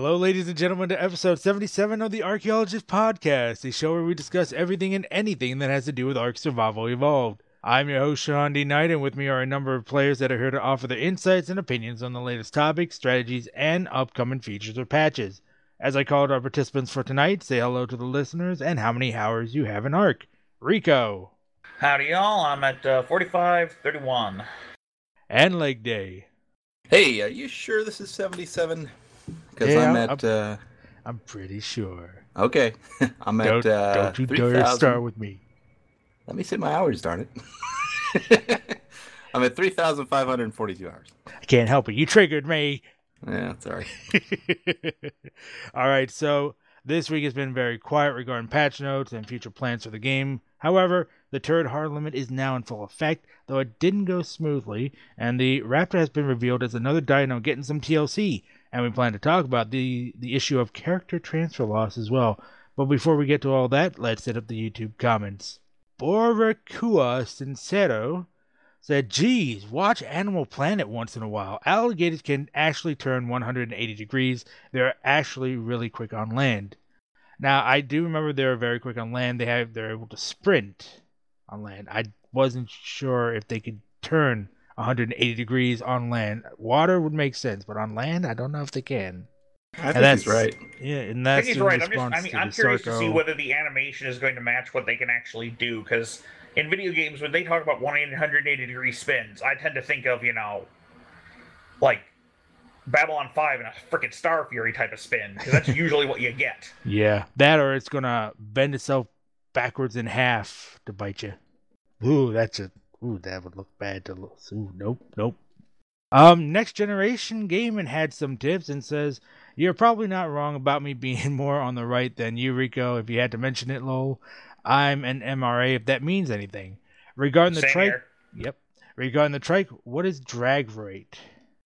Hello, ladies and gentlemen, to episode 77 of the Archaeologist Podcast, a show where we discuss everything and anything that has to do with Ark Survival Evolved. I'm your host, Sean D. Knight, and with me are a number of players that are here to offer their insights and opinions on the latest topics, strategies, and upcoming features or patches. As I called our participants for tonight, say hello to the listeners and how many hours you have in Ark. Rico. Howdy, y'all. I'm at uh, 4531. And Leg Day. Hey, are you sure this is 77? Because Yeah, I'm I'm- at. Uh, I'm pretty sure. okay. I'm at. Don't, uh, don't you dare 3,000 start with me. Let me see my hours, darn it. I'm at 3,542 hours. I can't help it. You triggered me. Yeah, sorry. All right, so this week has been very quiet regarding patch notes and future plans for the game. However, the turret hard limit is now in full effect, though it didn't go smoothly, and the Raptor has been revealed as another dino getting some TLC, and we plan to talk about the, the issue of character transfer loss as well. But before we get to all that, let's hit up the YouTube comments. Boracua Sincero said, Geez, watch Animal Planet once in a while. Alligators can actually turn 180 degrees. They're actually really quick on land. Now, I do remember they're very quick on land. They have they're able to sprint on land. I wasn't sure if they could turn 180 degrees on land. Water would make sense, but on land, I don't know if they can. I think that's- he's right. Yeah, and I that's think he's in right. I'm just. response I mean, to I'm the curious to see whether the animation is going to match what they can actually do. Because in video games, when they talk about 180 degree spins, I tend to think of you know, like Babylon 5 and a freaking Star Fury type of spin. Because that's usually what you get. Yeah, that or it's gonna bend itself backwards in half to bite you. Ooh, that's a ooh, that would look bad to look. Ooh, nope, nope. Um, next generation gaming had some tips and says you're probably not wrong about me being more on the right than you, Rico. If you had to mention it, lol. I'm an MRA if that means anything. Regarding the Same trike, here. yep. Regarding the trike, what is drag rate?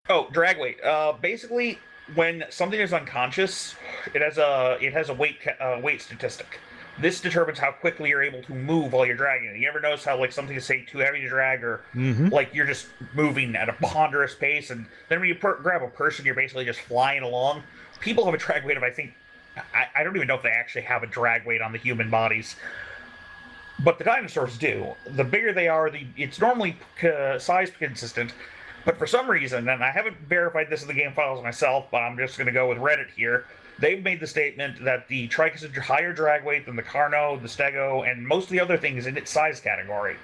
Oh, drag weight. Uh, basically, when something is unconscious, it has a it has a weight uh, weight statistic. This determines how quickly you're able to move while you're dragging it. You ever notice how like something is say too heavy to drag, or Mm-hmm. like you're just moving at a ponderous pace, and then when you per- grab a person, you're basically just flying along. People have a drag weight of I think I, I don't even know if they actually have a drag weight on the human bodies, but the dinosaurs do. The bigger they are, the it's normally uh, size consistent. But for some reason, and I haven't verified this in the game files myself, but I'm just going to go with Reddit here. They've made the statement that the trike is a higher drag weight than the Carno, the Stego, and most of the other things in its size category.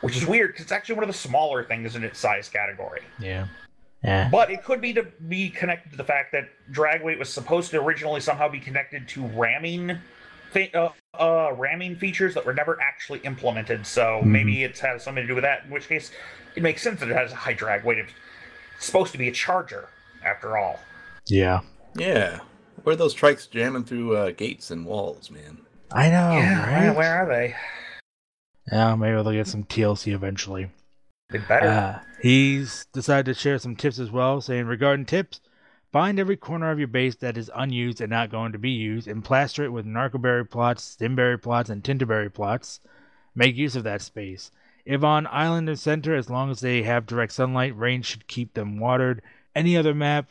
Which is weird because it's actually one of the smaller things in its size category. Yeah. Yeah. But it could be to be connected to the fact that drag weight was supposed to originally somehow be connected to ramming, thi- uh, uh, ramming features that were never actually implemented. So maybe it has something to do with that. In which case, it makes sense that it has a high drag weight. It's supposed to be a charger, after all. Yeah. Yeah. Where are those trikes jamming through uh, gates and walls, man? I know. yeah, right? where, where are they? Yeah, maybe they'll get some TLC eventually. They better. Uh, he's decided to share some tips as well, saying regarding tips, find every corner of your base that is unused and not going to be used, and plaster it with narcoberry plots, stimberry plots, and tintoberry plots. Make use of that space. If on island or center, as long as they have direct sunlight, rain should keep them watered. Any other map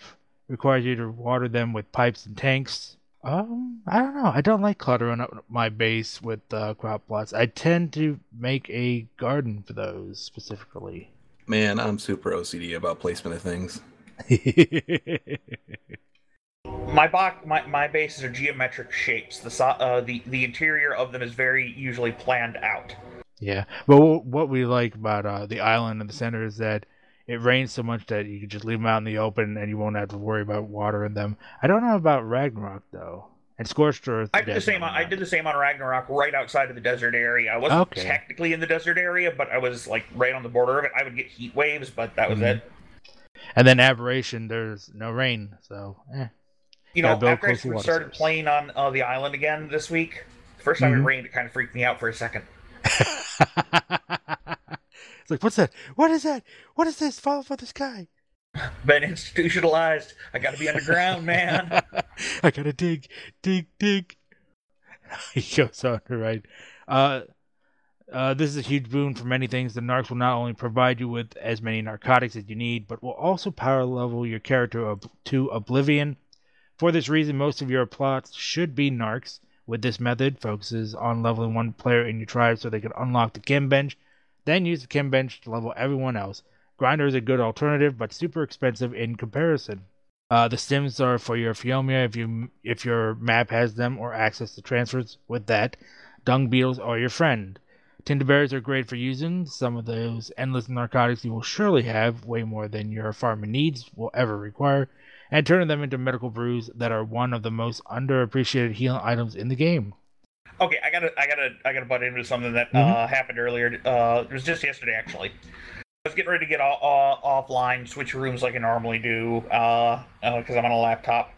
requires you to water them with pipes and tanks. Um, I don't know. I don't like cluttering up my base with uh, crop plots. I tend to make a garden for those specifically. Man, I'm super OCD about placement of things. my box, my, my bases are geometric shapes. The so- uh, the the interior of them is very usually planned out. yeah, but what we like about uh, the island in the center is that it rains so much that you can just leave them out in the open and you won't have to worry about watering them. I don't know about Ragnarok though, and Scorched Earth. I did the same. On, I did the same on Ragnarok, right outside of the desert area. I wasn't Okay. technically in the desert area, but I was like right on the border of it. I would get heat waves, but that was Mhm. it. And then Aberration, there's no rain, so eh. You Gotta know, after I close to water started source. playing on uh, the island again this week, the first time Mhm. it rained, it kind of freaked me out for a second. it's like, what's that? What is that? What is this? Fall for the sky. Been institutionalized. I got to be underground, man. I gotta dig, dig, dig. he goes on to write, uh, uh, this is a huge boon for many things. The narcs will not only provide you with as many narcotics as you need, but will also power level your character ob- to oblivion. For this reason, most of your plots should be narcs. With this method, focuses on leveling one player in your tribe so they can unlock the chem bench, then use the chem bench to level everyone else. Grinder is a good alternative, but super expensive in comparison. Uh, the stims are for your Phiomia if you if your map has them or access to transfers with that. Dung beetles are your friend. Tintoberries are great for using some of those endless narcotics you will surely have, way more than your farming needs will ever require, and turning them into medical brews that are one of the most underappreciated healing items in the game. Okay, I gotta, I gotta, I gotta butt into something that Mhm. uh, happened earlier. Uh, it was just yesterday, actually. I was getting ready to get all, uh, offline, switch rooms like I normally do, because uh, uh I'm on a laptop.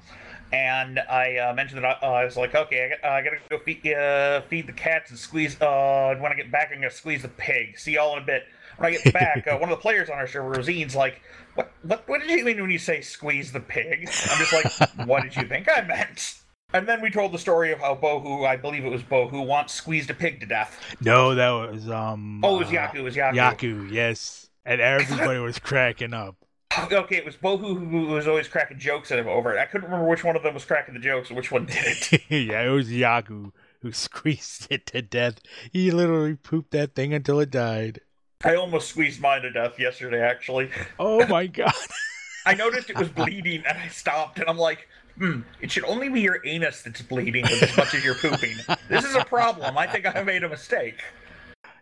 And I uh, mentioned that I, uh, I was like, okay, I, I gotta go feed, uh, feed the cats and squeeze. Uh, when I get back, I'm gonna squeeze the pig. See y'all in a bit. When I get back, uh, one of the players on our server, Rosine's like, what, what, what did you mean when you say squeeze the pig? I'm just like, what did you think I meant? And then we told the story of how Bohu, I believe it was Bohu, once squeezed a pig to death. No, that was um. Oh, it was uh, Yaku. It was Yaku. Yaku, yes, and everybody was cracking up. Okay, it was Bohu who was always cracking jokes at him over it. I couldn't remember which one of them was cracking the jokes and which one didn't. yeah, it was Yaku who squeezed it to death. He literally pooped that thing until it died. I almost squeezed mine to death yesterday, actually. Oh my god. I noticed it was bleeding and I stopped and I'm like, hmm, it should only be your anus that's bleeding as much as you're pooping. This is a problem. I think I made a mistake.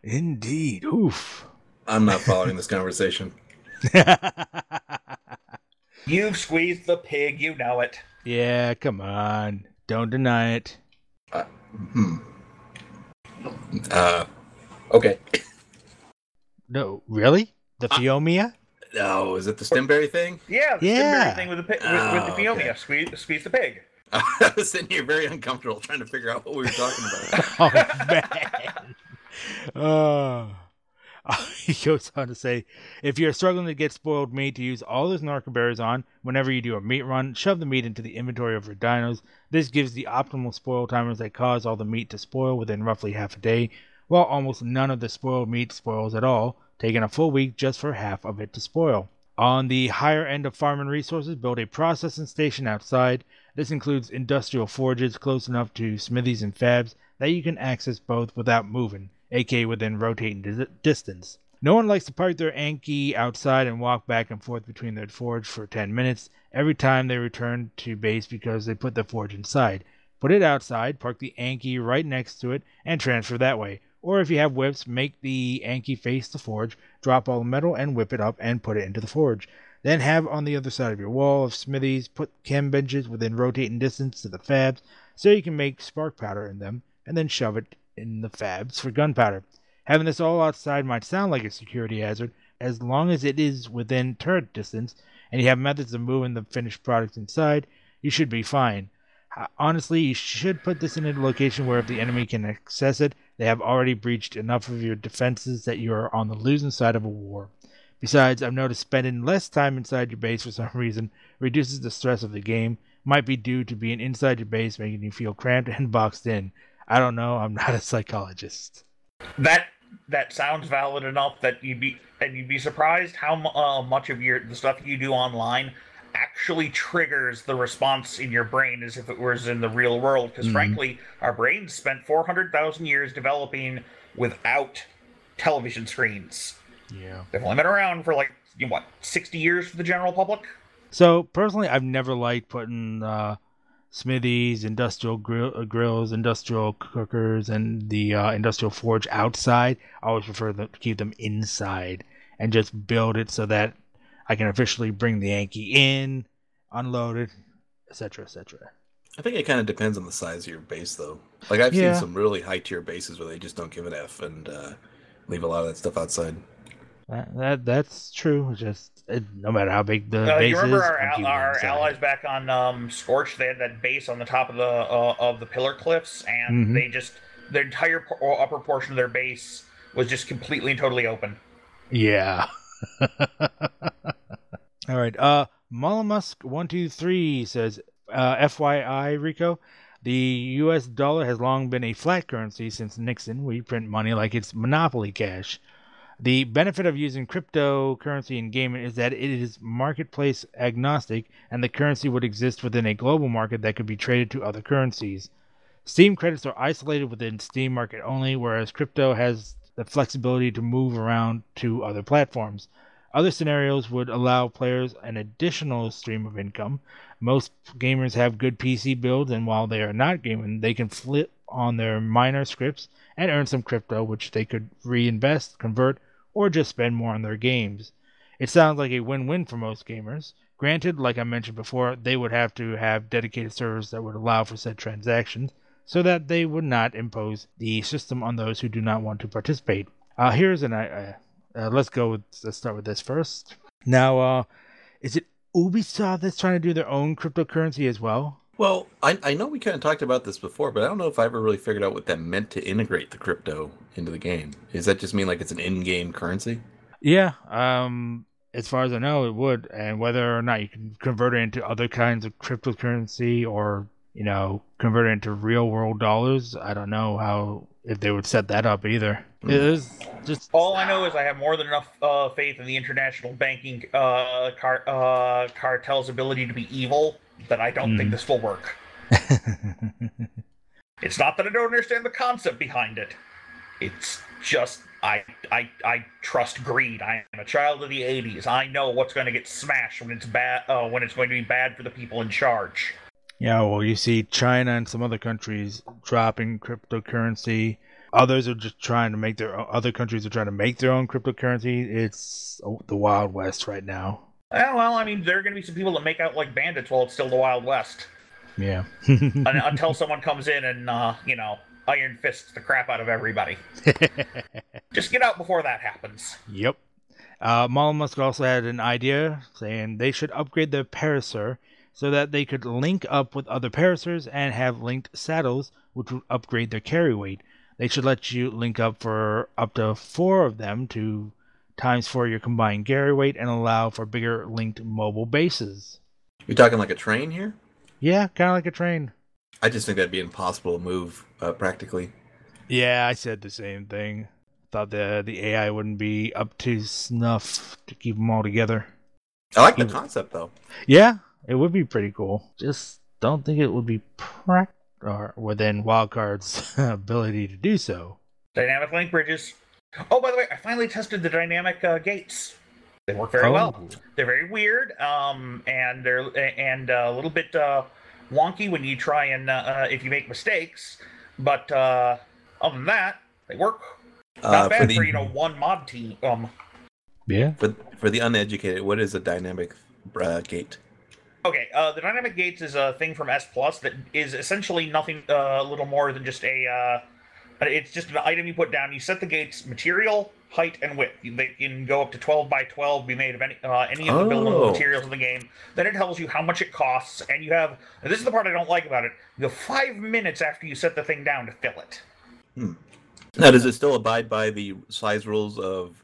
Indeed. Oof. I'm not following this conversation. You've squeezed the pig, you know it. yeah, come on. Don't deny it. Hmm. Uh, okay. No, really? The Phiomia? No, is it the Stimberry thing? Yeah, the Yeah. Stimberry thing with the, pi- with, Oh, with the oh, Phiomia. okay. Squeeze, squeeze the pig. I was sitting here very uncomfortable trying to figure out what we were talking about. Oh man. Oh. He goes on to say, if you're struggling to get spoiled meat to use all those narcoberries on, whenever you do a meat run, shove the meat into the inventory of your dinos. This gives the optimal spoil timers that cause all the meat to spoil within roughly half a day, while almost none of the spoiled meat spoils at all, taking a full week just for half of it to spoil. On the higher end of farming resources, build a processing station outside. This includes industrial forges close enough to smithies and fabs that you can access both without moving, aka within rotating dis- distance. No one likes to park their Anki outside and walk back and forth between their forge for 10 minutes every time they return to base because they put the forge inside. Put it outside, park the Anki right next to it, and transfer that way. Or if you have whips, make the Anki face the forge, drop all the metal and whip it up and put it into the forge. Then have on the other side of your wall of smithies, put chem benches within rotating distance to the fabs so you can make spark powder in them, and then shove it in the fabs for gunpowder. Having this all outside might sound like a security hazard, as long as it is within turret distance and you have methods of moving the finished products inside, you should be fine. Honestly, you should put this in a location where if the enemy can access it, they have already breached enough of your defenses that you are on the losing side of a war. Besides, I've noticed spending less time inside your base for some reason reduces the stress of the game. Might be due to being inside your base making you feel cramped and boxed in. I don't know, I'm not a psychologist. That that sounds valid enough that you'd be and you'd be surprised how uh, much of your the stuff you do online actually triggers the response in your brain as if it was in the real world. Because Mhm. frankly, our brains spent four hundred thousand years developing without television screens. Yeah. They've only been around for like you know, what sixty years for the general public. So personally, I've never liked putting uh, smithies, industrial grill, uh, grills, industrial cookers, and the uh, industrial forge outside. I always prefer to keep them inside and just build it so that I can officially bring the Anki in, unload it, etc., etc. I think it kind of depends on the size of your base, though. Like I've Yeah. seen some really high tier bases where they just don't give an F and uh, leave a lot of that stuff outside. That, that that's true. Just it, no matter how big the Uh, base you remember is, our al- our allies back on um, Scorch? They had that base on the top of the uh, of the pillar cliffs, and Mhm. they just the entire por- upper portion of their base was just completely and totally open. Yeah. All right. Uh, Mollusk one two three says, uh, FYI, Rico, the U.S. dollar has long been a fiat currency since Nixon. We print money like it's monopoly cash. The benefit of using cryptocurrency in gaming is that it is marketplace agnostic and the currency would exist within a global market that could be traded to other currencies. Steam credits are isolated within Steam market only, whereas crypto has the flexibility to move around to other platforms. Other scenarios would allow players an additional stream of income. Most gamers have good PC builds, and while they are not gaming, they can flip on their miner scripts and earn some crypto, which they could reinvest, convert, or just spend more on their games. It sounds like a win win for most gamers. Granted, like I mentioned before, they would have to have dedicated servers that would allow for said transactions so that they would not impose the system on those who do not want to participate. Uh, here's an uh, uh, let's go with let's start with this first. Now, uh, is it Ubisoft that's trying to do their own cryptocurrency as well? Well, I, I know we kind of talked about this before, but I don't know if I ever really figured out what that meant to integrate the crypto into the game. Does that just mean like it's an in-game currency? Yeah, um, as far as I know, it would, and whether or not you can convert it into other kinds of cryptocurrency or you know convert it into real world dollars, I don't know how if they would set that up either. It is just All I know is I have more than enough uh, faith in the international banking uh, car- uh, cartel's ability to be evil that I don't think Mm. this will work. It's not that I don't understand the concept behind it. It's just I I I trust greed. I am a child of the '80s. I know what's going to get smashed when it's bad. Uh, when it's going to be bad for the people in charge. Yeah, well, you see China and some other countries dropping cryptocurrency. Others are just trying to make their other countries are trying to make their own cryptocurrency. It's the wild west right now. Well, I mean, there are going to be some people that make out like bandits while it's still the Wild West. Yeah. Un- until someone comes in and uh, you know iron fists the crap out of everybody. Just get out before that happens. yep. Uh, Elon Musk also had an idea saying they should upgrade their Parasaur so that they could link up with other Parasaurs and have linked saddles, which would upgrade their carry weight. They should let you link up for up to four of them to times for your combined carry weight and allow for bigger linked mobile bases. You're talking like a train here? Yeah, kind of like a train. I just think that'd be impossible to move uh, practically. Yeah, I said the same thing. Thought the the AI wouldn't be up to snuff to keep them all together. I like the concept though. Yeah, it would be pretty cool. Just don't think it would be prac or within Wildcard's ability to do so. Dynamic link bridges. Oh, by the way, I finally tested the dynamic uh, gates. They work very well. Oh. They're very weird, um, and they're and uh, a little bit uh, wonky when you try and uh, uh, if you make mistakes. But uh, other than that, they work. Not Uh, bad for for, you know one mod team. Um, Yeah. for, for the uneducated, what is a dynamic uh, gate? Okay, uh, the dynamic gates is a thing from S Plus that is essentially nothing, uh, a little more than just a. Uh, it's just an item you put down. You set the gates material, height, and width. You- They can go up to twelve by twelve. Be made of any uh, any of the buildable Oh. materials in the game. Then it tells you how much it costs, and you have. And this is the part I don't like about it. You have five minutes after you set the thing down to fill it. Now, does it still abide by the size rules of,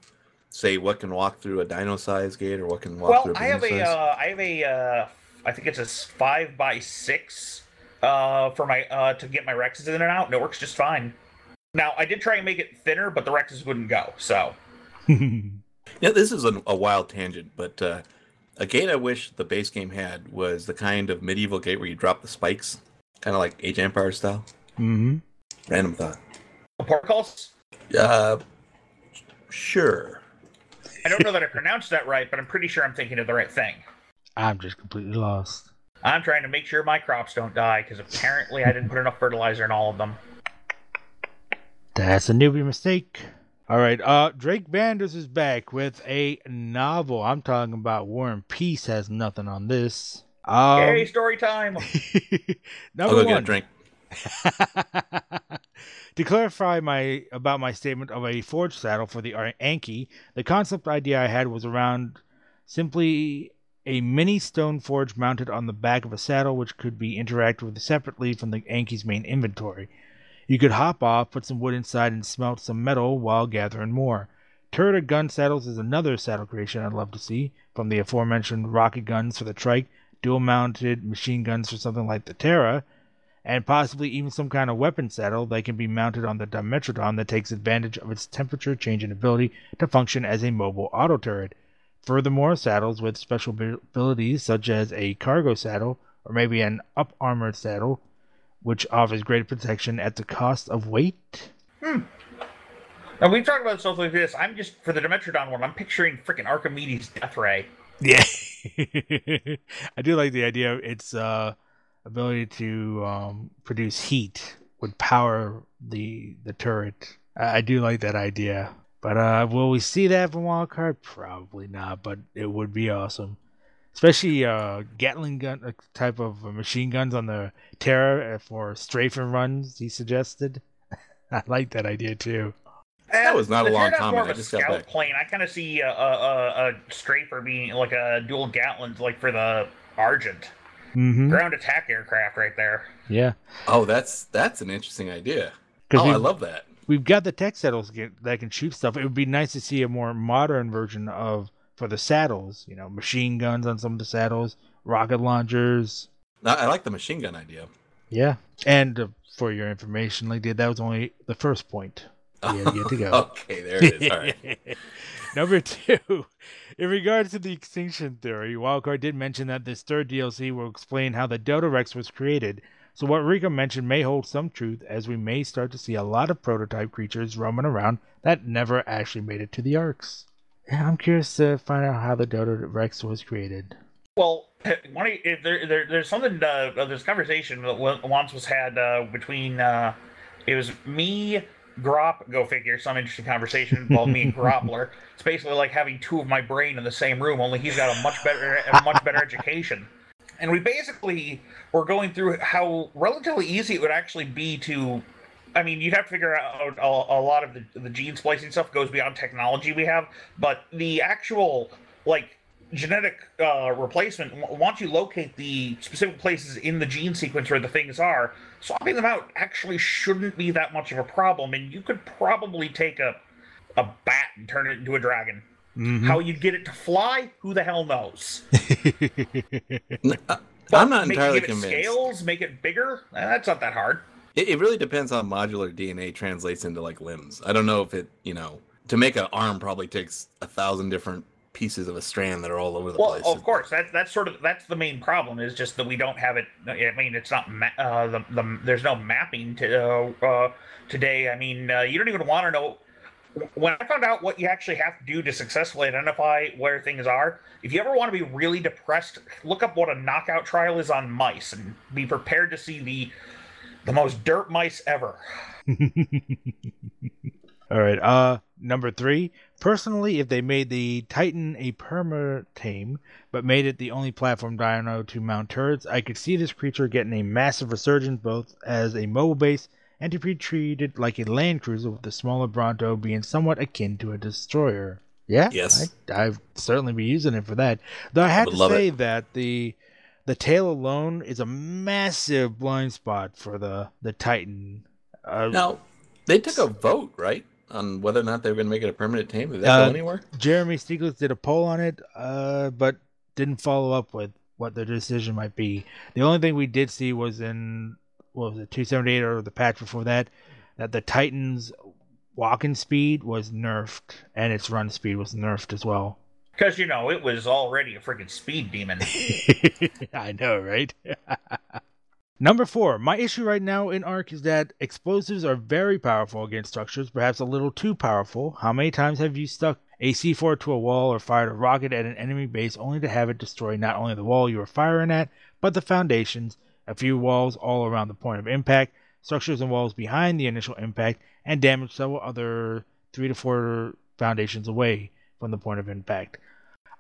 say, what can walk through a dino size gate or what can walk well, through a I have a, size? uh, I have a, uh, I think it's a five by six, uh, for my, uh, to get my Rexes in and out, and it works just fine. Now, I did try and make it thinner, but the Rexes wouldn't go. So, Yeah, this is a, a wild tangent, but uh, a gate I wish the base game had was the kind of medieval gate where you drop the spikes, kind of like Age of Empire style. Mm-hmm. Random thought. A portcullis. Uh, sure. I don't know that I pronounced that right, but I'm pretty sure I'm thinking of the right thing. I'm just completely lost. I'm trying to make sure my crops don't die because apparently I didn't put enough fertilizer in all of them. That's a newbie mistake. All right, uh, Drake Banders is back with a novel. I'm talking about War and Peace has nothing on this. Um, Yay, story time! I'll number go get a one. drink. to clarify my about my statement of a forged saddle for the Anki, the concept idea I had was around simply a mini stone forge mounted on the back of a saddle, which could be interacted with separately from the Anki's main inventory. You could hop off, put some wood inside, and smelt some metal while gathering more. Turret gun saddles is another saddle creation I'd love to see, from the aforementioned rocket guns for the trike, dual mounted machine guns for something like the Terra, and possibly even some kind of weapon saddle that can be mounted on the Dimetrodon that takes advantage of its temperature changing ability to function as a mobile auto turret. Furthermore, saddles with special abilities such as a cargo saddle or maybe an up armored saddle, which offers greater protection at the cost of weight. Hmm. Now we talked about stuff like this. I'm just for the Dimetrodon one. I'm picturing freaking Archimedes' death ray. Yeah, I do like the idea of its uh, ability to um, produce heat would power the the turret. I, I do like that idea. But uh, will we see that from Wild Card? Probably not, but it would be awesome. Especially uh, Gatling gun uh, type of machine guns on the Terra uh, for strafing runs, he suggested. I like that idea too. That was not the a long Terra's comment. More of I a just got scout back. plane. I kind of see a, a, a, a strafer being like a dual Gatlins, like for the Argent Mm-hmm. ground attack aircraft, right there. Yeah, Oh, that's that's an interesting idea. because Oh, I we've, love that. We've got the tech saddles get, that can shoot stuff. It would be nice to see a more modern version of for the saddles. You know, machine guns on some of the saddles, rocket launchers. I like the machine gun idea. Yeah, and uh, for your information, like that was only the first point. Yet to go. okay, there it is. All right. Number two, in regards to the extinction theory, Wildcard did mention that this third DLC will explain how the Dodo Rex was created. So what Rika mentioned may hold some truth, as we may start to see a lot of prototype creatures roaming around that never actually made it to the arks. Yeah, I'm curious to find out how the Dodo Rex was created. Well, one if there, there, there's something. Uh, uh, there's conversation that once was had uh, between. Uh, it was me, Grop. Go figure. Some interesting conversation involved me and Groppler. It's basically like having two of my brain in the same room. Only he's got a much better, a much better education. And we basically were going through how relatively easy it would actually be to. I mean, you'd have to figure out a, a lot of the, the gene splicing stuff goes beyond technology we have, but the actual like genetic uh, replacement, once you locate the specific places in the gene sequence where the things are, swapping them out actually shouldn't be that much of a problem. And you could probably take a a bat and turn it into a dragon. Mhm. How you'd get it to fly, who the hell knows? I'm not Make- entirely give it convinced. scales, make it bigger. Eh, That's not that hard. It, it really depends how modular DNA translates into like limbs. I don't know if it, you know, to make an arm probably takes a thousand different pieces of a strand that are all over the Well, place. of course, that's that's sort of that's the main problem is just that we don't have it. I mean, it's not ma- uh, the, the there's no mapping to uh, uh, today. I mean, uh, you don't even want to know. When I found out what you actually have to do to successfully identify where things are, if you ever want to be really depressed, look up what a knockout trial is on mice and be prepared to see the the most dirt mice ever. All right. Uh, number three. Personally, if they made the Titan a perma tame, but made it the only platform dino to mount turrets, I could see this creature getting a massive resurgence both as a mobile base and to be treated like a land cruiser with the smaller Bronto being somewhat akin to a destroyer. Yeah, Yes. I, I'd certainly be using it for that. Though I have Would to say it. that the the tail alone is a massive blind spot for the the Titan. Uh, now they took a vote, right, on whether or not they were going to make it a permanent tame. Did that Uh, go anywhere? Jeremy Stieglitz did a poll on it, uh, but didn't follow up with what their decision might be. The only thing we did see was in what was it, 278 or the patch before that, that the Titans walking speed was nerfed and its run speed was nerfed as well. Because you know it was already a freaking speed demon. I know, right? Number four, my issue right now in Ark is that explosives are very powerful against structures, perhaps a little too powerful. How many times have you stuck a C4 to a wall or fired a rocket at an enemy base only to have it destroy not only the wall you were firing at, but the foundations, a few walls all around the point of impact, structures and walls behind the initial impact, and damage several other three to four foundations away from the point of impact?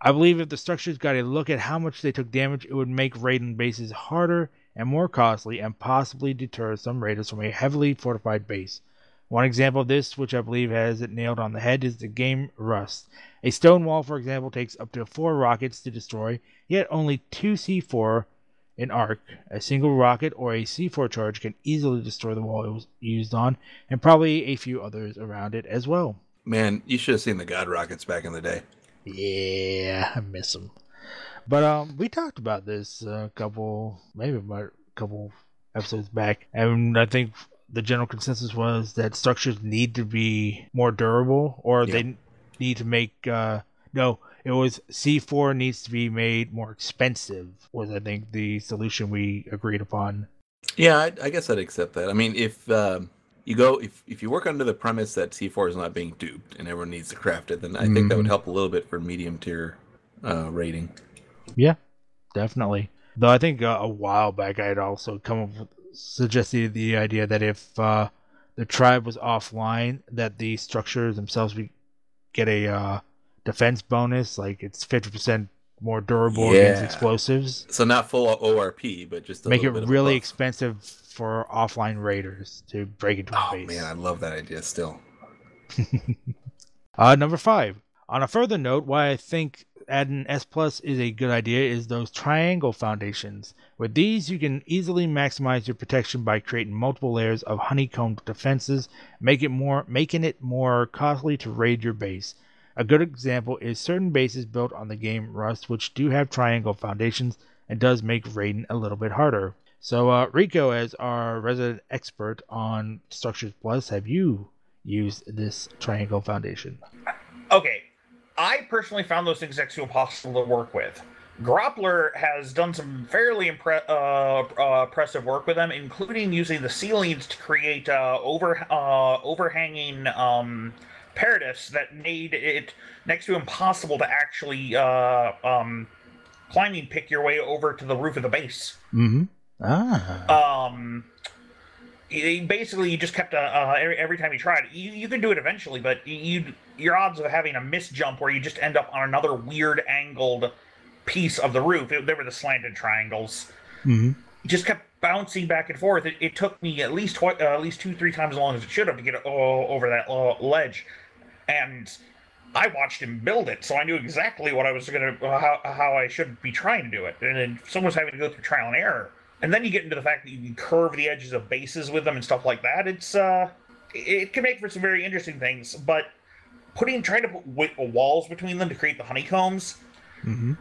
I believe if the structures got a look at how much they took damage, it would make raiding bases harder and more costly and possibly deter some raiders from a heavily fortified base. One example of this, which I believe has it nailed on the head, is the game Rust. A stone wall, for example, takes up to four rockets to destroy, yet only two C4 in Ark. A single rocket or a C4 charge can easily destroy the wall it was used on, and probably a few others around it as well. Man, you should have seen the God rockets back in the day. Yeah, I miss them. But um, we talked about this a couple, maybe about a couple episodes back, and I think the general consensus was that structures need to be more durable, or Yeah. they need to make uh, no. It was C4 needs to be made more expensive. Was I think the solution we agreed upon. Yeah, I, I guess I'd accept that. I mean, if um, you go, if if you work under the premise that C4 is not being duped and everyone needs to craft it, then I think that would Mhm. help a little bit for medium tier uh, rating. Yeah, definitely. Though I think uh, a while back I had also come up with suggested the idea that if uh, the tribe was offline, that the structures themselves would get a uh, defense bonus, like it's fifty percent more durable against explosives. So not full ORP, but just a Make it little bit of a really expensive for offline raiders to break into Oh man, I love that idea still. Uh, number five. On a further note, why I think adding S plus is a good idea is those triangle foundations. With these, you can easily maximize your protection by creating multiple layers of honeycombed defenses, make it more making it more costly to raid your base. A good example is certain bases built on the game Rust, which do have triangle foundations and does make raiding a little bit harder. So, uh, Rico, as our resident expert on Structures Plus, have you used this triangle foundation? Okay, I personally found those things next to impossible to work with. Groppler has done some fairly impre- uh, uh, impressive work with them, including using the ceilings to create uh, over uh, overhanging um, paradises that made it next to impossible to actually uh, um, climbing pick your way over to the roof of the base. Mm-hmm. Ah. Um, basically, you just kept uh, uh, every, every time you tried. You you can do it eventually, but you your odds of having a miss jump where you just end up on another weird angled piece of the roof. It, they were the slanted triangles. mm-hmm. Just kept bouncing back and forth. It, it took me at least twi- uh, at least two three times as long as it should have to get uh, over that uh, ledge, and. I watched him build it, so I knew exactly what I was gonna how, how I should be trying to do it. And then someone's having to go through trial and error. And then you get into the fact that you can curve the edges of bases with them and stuff like that. It's uh, it can make for some very interesting things. But putting trying to put walls between them to create the honeycombs, Mm-hmm.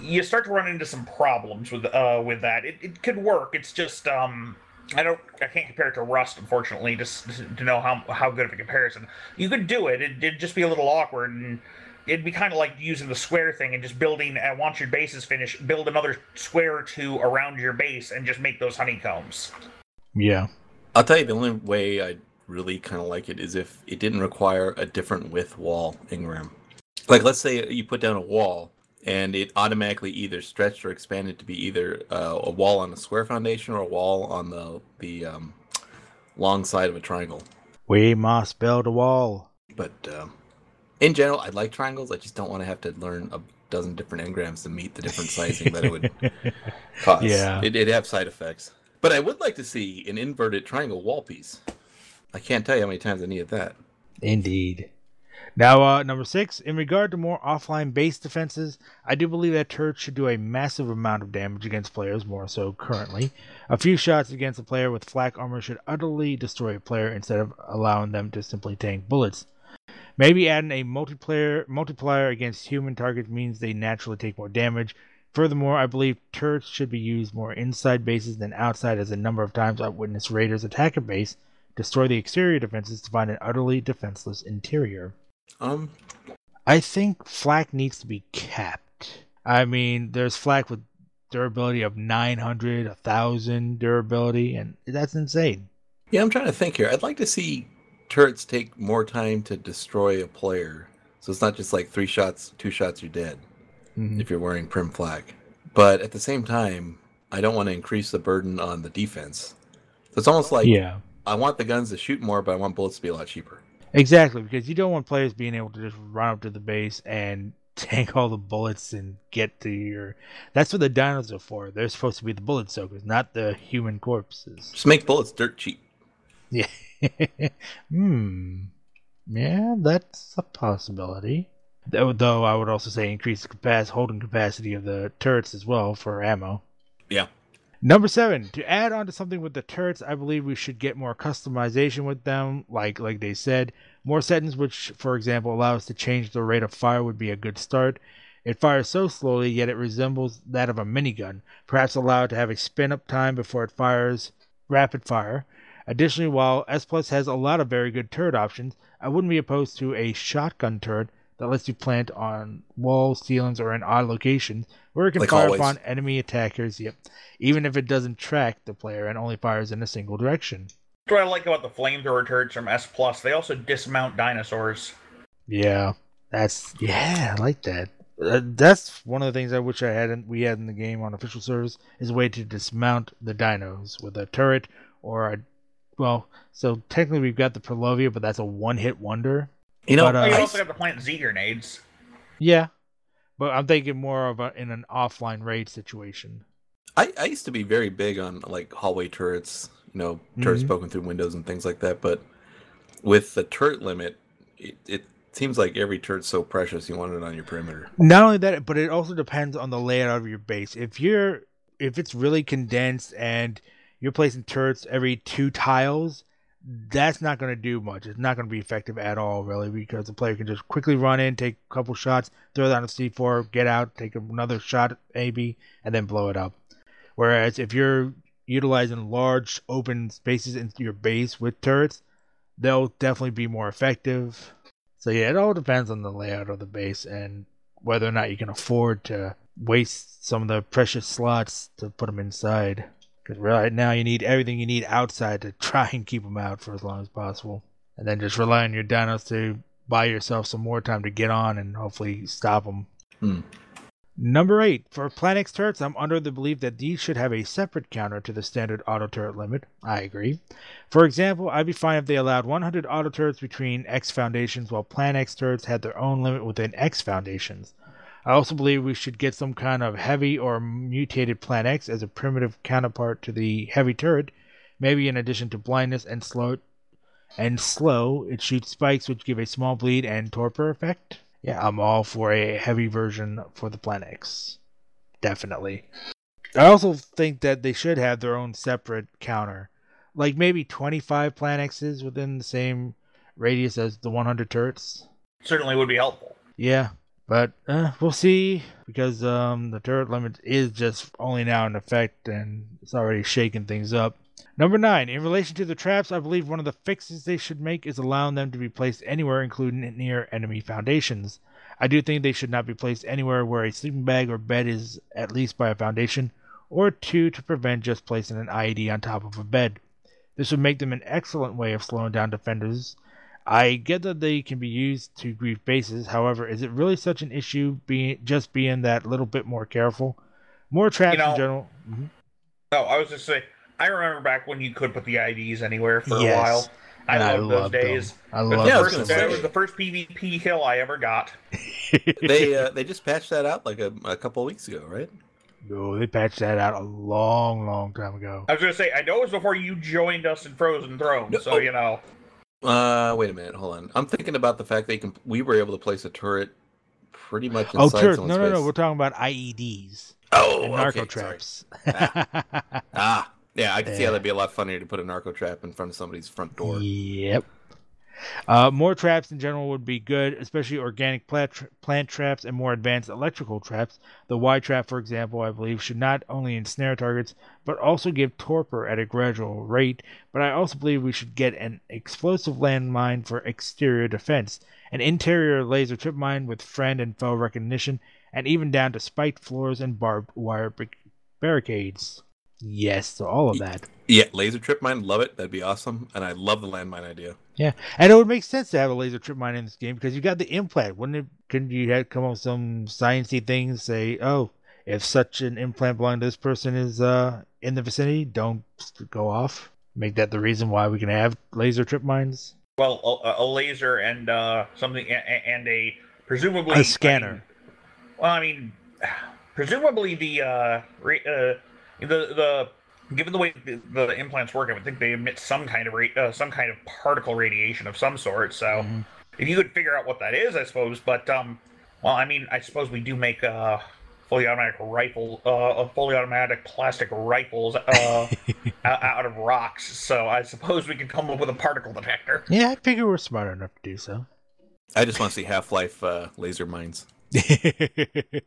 you start to run into some problems with uh with that. It, it could work. It's just um. I don't. I can't compare it to Rust, unfortunately, just to know how how good of a comparison. You could do it. It, it'd just be a little awkward, and it'd be kind of like using the square thing and just building. And once your base is finished, build another square or two around your base and just make those honeycombs. Yeah. I'll tell you the only way I really kind of like it is if it didn't require a different width wall engram. Like let's say you put down a wall and it automatically either stretched or expanded to be either uh, a wall on a square foundation or a wall on the the um, long side of a triangle. We must build a wall. But um, in general, I like triangles. I just don't want to have to learn a dozen different engrams to meet the different sizing that it would cause. Yeah. it, it'd have side effects. But I would like to see an inverted triangle wall piece. I can't tell you how many times I needed that. Indeed. Now, uh, number six, in regard to more offline base defenses, I do believe that turrets should do a massive amount of damage against players, more so currently. A few shots against a player with flak armor should utterly destroy a player instead of allowing them to simply tank bullets. Maybe adding a multiplayer multiplier against human targets means they naturally take more damage. Furthermore, I believe turrets should be used more inside bases than outside, as a number of times I've witnessed raiders attack a base, destroy the exterior defenses to find an utterly defenseless interior. Um, I think flak needs to be capped. I mean, there's flak with durability of 900, 1000 durability, and that's insane. yeah, I'm trying to think here. I'd like to see turrets take more time to destroy a player, so it's not just like three shots, two shots, you're dead. Mhm. if you're wearing prim flak. But at the same time, I don't want to increase the burden on the defense. So it's almost like yeah, I want the guns to shoot more, but I want bullets to be a lot cheaper. Exactly. Because you don't want players being able to just run up to the base and tank all the bullets and get to your. That's what the dinos are for. They're supposed to be the bullet soakers, not the human corpses. Just make bullets dirt cheap. Yeah. hmm. Yeah, that's a possibility. Though, though I would also say increase the capacity, holding capacity of the turrets as well for ammo. Yeah. Number seven, to add on to something with the turrets, I believe we should get more customization with them. Like like they said, more settings which, for example, allow us to change the rate of fire would be a good start. It fires so slowly, yet it resembles that of a minigun. Perhaps allow to have a spin up time before it fires rapid fire. Additionally, while S Plus has a lot of very good turret options, I wouldn't be opposed to a shotgun turret that lets you plant on walls, ceilings, or in odd locations where it can Like fire always. upon enemy attackers. Yep, even if it doesn't track the player and only fires in a single direction. That's what I like about the flamethrower turrets from S Plus. They also dismount dinosaurs. Yeah, that's yeah, I like that. Uh, that's one of the things I wish I hadn't we had in the game on official service is a way to dismount the dinos with a turret or a well. So technically we've got the Purlovia, but that's a one-hit wonder. You know, But, uh, Oh, you I also got to plant Z grenades. Yeah, but I'm thinking more of a in an offline raid situation. I, I used to be very big on like hallway turrets, you know, turrets Mhm. poking through windows and things like that. But with the turret limit, it, it seems like every turret's so precious you want it on your perimeter. Not only that, but it also depends on the layout of your base. If you're if it's really condensed and you're placing turrets every two tiles, that's not going to do much. It's not going to be effective at all, really, because the player can just quickly run in, take a couple shots, throw on a C4, get out, take another shot, maybe, and then blow it up. Whereas if you're utilizing large open spaces in your base with turrets, they'll definitely be more effective. So yeah, it all depends on the layout of the base and whether or not you can afford to waste some of the precious slots to put them inside. Because right now you need everything you need outside to try and keep them out for as long as possible, and then just rely on your dinos to buy yourself some more time to get on and hopefully stop them. Hmm. Number eight, for Planex turrets, I'm under the belief that these should have a separate counter to the standard auto turret limit. I agree. For example, I'd be fine if they allowed 100 auto turrets between X foundations, while Plan X turrets had their own limit within X foundations. I also believe we should get some kind of heavy or mutated Plan X as a primitive counterpart to the heavy turret, maybe in addition to blindness and slow. And slow, it shoots spikes which give a small bleed and torpor effect. Yeah, I'm all for a heavy version for the Plan X. Definitely. I also think that they should have their own separate counter. Like maybe 25 Plan X's within the same radius as the 100 turrets. Certainly would be helpful. Yeah, but uh, we'll see because um, the turret limit is just only now in effect and it's already shaking things up. Number nine, in relation to the traps, I believe one of the fixes they should make is allowing them to be placed anywhere, including near enemy foundations. I do think they should not be placed anywhere where a sleeping bag or bed is at least by a foundation, or two to prevent just placing an IED on top of a bed. This would make them an excellent way of slowing down defenders. I get that they can be used to grief bases, however, is it really such an issue being just being that little bit more careful? More traps know, in general. Mhm. No, I was just saying. I remember back when you could put the IDs anywhere for Yes, a while. I and I loved those loved them. days. I It was love the Yeah, I was first- That was the first PvP kill I ever got. They uh, they just patched that out like a, a couple of weeks ago, right? No, they patched that out a long, long time ago. I was gonna say, I know it was before you joined us in Frozen Throne, No, so oh. you know. Uh, wait a minute, hold on. I'm thinking about the fact that you can, we were able to place a turret pretty much Oh, someone's No, no, no. We're talking about IEDs Oh, and okay, narco sorry. traps. Ah, yeah, I can see how that'd be a lot funnier to put a narco trap in front of somebody's front door. Yep. Uh, more traps in general would be good, especially organic plant, tra- plant traps and more advanced electrical traps. The Y trap, for example, I believe, should not only ensnare targets, but also give torpor at a gradual rate. But I also believe we should get an explosive landmine for exterior defense, an interior laser trip mine with friend and foe recognition, and even down to spiked floors and barbed wire bar- barricades. Yes, so all of that. Yeah, laser trip mine, love it. That'd be awesome. And I love the landmine idea. Yeah, and it would make sense to have a laser trip mine in this game because you got the implant. Wouldn't it? Couldn't you have come up with some sciencey things? Say, oh, if such an implant belonging to this person is uh in the vicinity, don't go off. Make that the reason why we can have laser trip mines. Well, a, a laser and uh, something, a- a- and a presumably A scanner. I mean- well, I mean, presumably the uh, ra- uh, the the given the way the, the implants work, I would think they emit some kind of ra- uh, some kind of particle radiation of some sort. So Mhm. if you could figure out what that is, I suppose. But um, well, I mean, I suppose we do make uh fully automatic rifle, uh, fully automatic plastic rifles uh, out, out of rocks. So I suppose we could come up with a particle detector. Yeah, I figure we're smart enough to do so. I just want to see Half Life uh, laser mines. I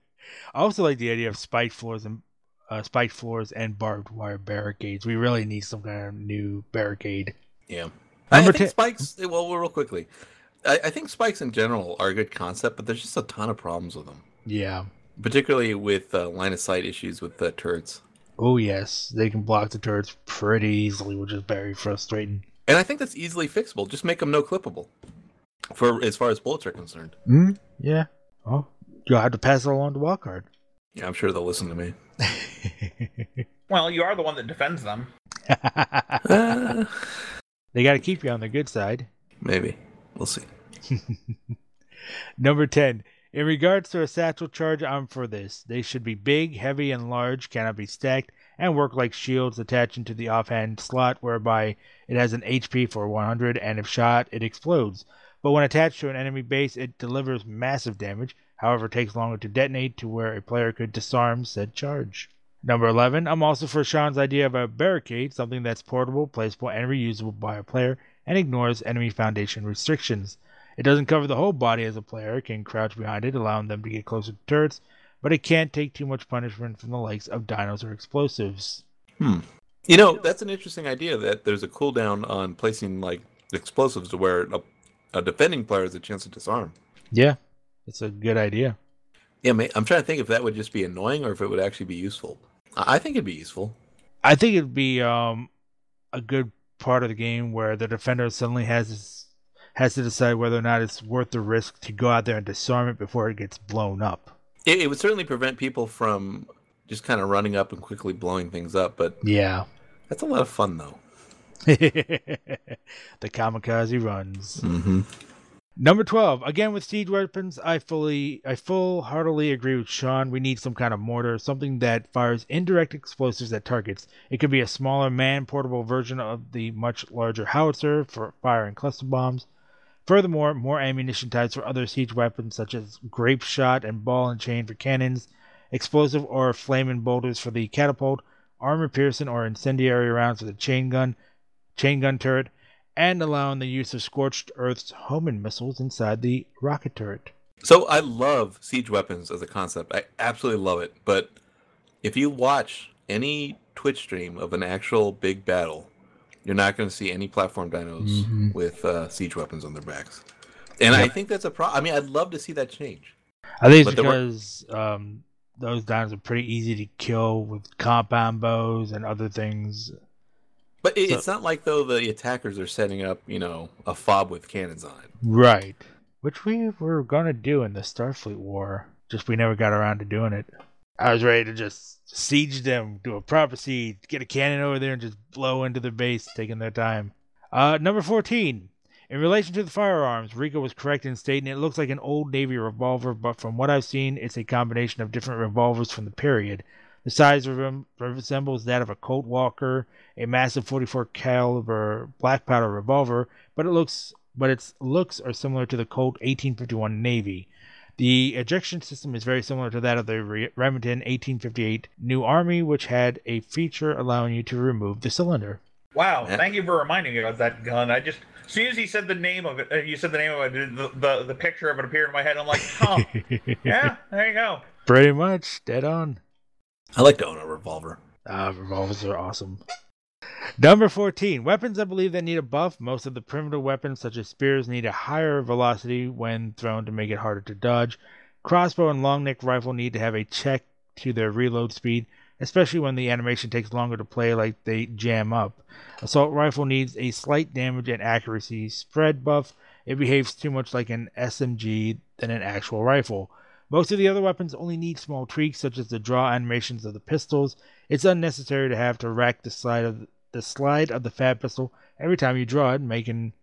also like the idea of spiked floors and uh, spiked floors, and barbed wire barricades. We really need some kind of new barricade. Yeah. I, I Number think ten- spikes. Well, real quickly, I, I think spikes in general are a good concept, but there's just a ton of problems with them, Yeah. particularly with uh, line of sight issues with the turrets. Oh yes, they can block the turrets pretty easily, which is very frustrating. And I think that's easily fixable. Just make them no clippable, for as far as bullets are concerned. Hmm. Yeah. Oh, you'll have to pass it along to Wildcard. Yeah, I'm sure they'll listen to me. Well, you are the one that defends them. Uh, they got to keep you on the good side. maybe we'll see. Number 10. In regards to a satchel charge, I'm for this. They should be big, heavy, and large, cannot be stacked, and work like shields attaching to the offhand slot, whereby it has an HP for 100, and if shot, it explodes. But when attached to an enemy base, it delivers massive damage. However, takes longer to detonate to where a player could disarm said charge. Number 11. I'm also for Sean's idea of a barricade, something that's portable, placeable, and reusable by a player, and ignores enemy foundation restrictions. It doesn't cover the whole body as a player can crouch behind it, allowing them to get closer to turrets, but it can't take too much punishment from the likes of dinos or explosives. Hmm. You know, that's an interesting idea. That there's a cooldown on placing like explosives to where a, a defending player has a chance to disarm. Yeah, it's a good idea. Yeah, I'm trying to think if that would just be annoying or if it would actually be useful. I think it'd be useful. I think it'd be um, a good part of the game where the defender suddenly has has to decide whether or not it's worth the risk to go out there and disarm it before it gets blown up. It, it would certainly prevent people from just kind of running up and quickly blowing things up, but Yeah. that's a lot of fun though. the kamikaze runs. Mm-hmm. Number 12. Again with siege weapons, I fully I full heartily agree with Sean. We need some kind of mortar, something that fires indirect explosives at targets. It could be a smaller man portable version of the much larger howitzer for firing cluster bombs. Furthermore, more ammunition types for other siege weapons such as grape shot and ball and chain for cannons, explosive or flaming boulders for the catapult, armor piercing or incendiary rounds for the chain gun, chain gun turret, and allowing the use of scorched earth's homing missiles inside the rocket turret. So I love siege weapons as a concept. I absolutely love it. But if you watch any Twitch stream of an actual big battle, you're not going to see any platform dinos Mhm. with uh, siege weapons on their backs. And I think that's a problem. I mean, I'd love to see that change. I think it's But there were- because um, those dinos are pretty easy to kill with compound bows and other things. But it, So- it's not like though the attackers are setting up, you know, a fob with cannons on it. Right. Which we were going to do in the Starfleet War, just we never got around to doing it. I was ready to just siege them, do a proper siege, get a cannon over there and just blow into their base, taking their time. Uh, number 14. In relation to the firearms, Rico was correct in stating it looks like an old Navy revolver, but from what I've seen, it's a combination of different revolvers from the period. The size rem- resembles that of a Colt Walker, a massive 44 caliber black powder revolver, but it looks but its looks are similar to the Colt 1851 Navy. The ejection system is very similar to that of the Remington 1858 New Army, which had a feature allowing you to remove the cylinder. Wow, Yeah. thank you for reminding me of that gun. I just, as soon as he said the name of it, uh, you said the name of it, the, the, the picture of it appeared in my head. I'm like, huh, yeah, there you go. Pretty much, dead on. I like to own a revolver. Ah, revolvers are awesome. Number 14. Weapons I believe that need a buff. Most of the primitive weapons, such as spears, need a higher velocity when thrown to make it harder to dodge. Crossbow and long neck rifle need to have a check to their reload speed, especially when the animation takes longer to play like they jam up. Assault rifle needs a slight damage and accuracy spread buff. It behaves too much like an SMG than an actual rifle. Most of the other weapons only need small tweaks, such as the draw animations of the pistols. It's unnecessary to have to rack the slide of the slide of the fab pistol every time you draw it, making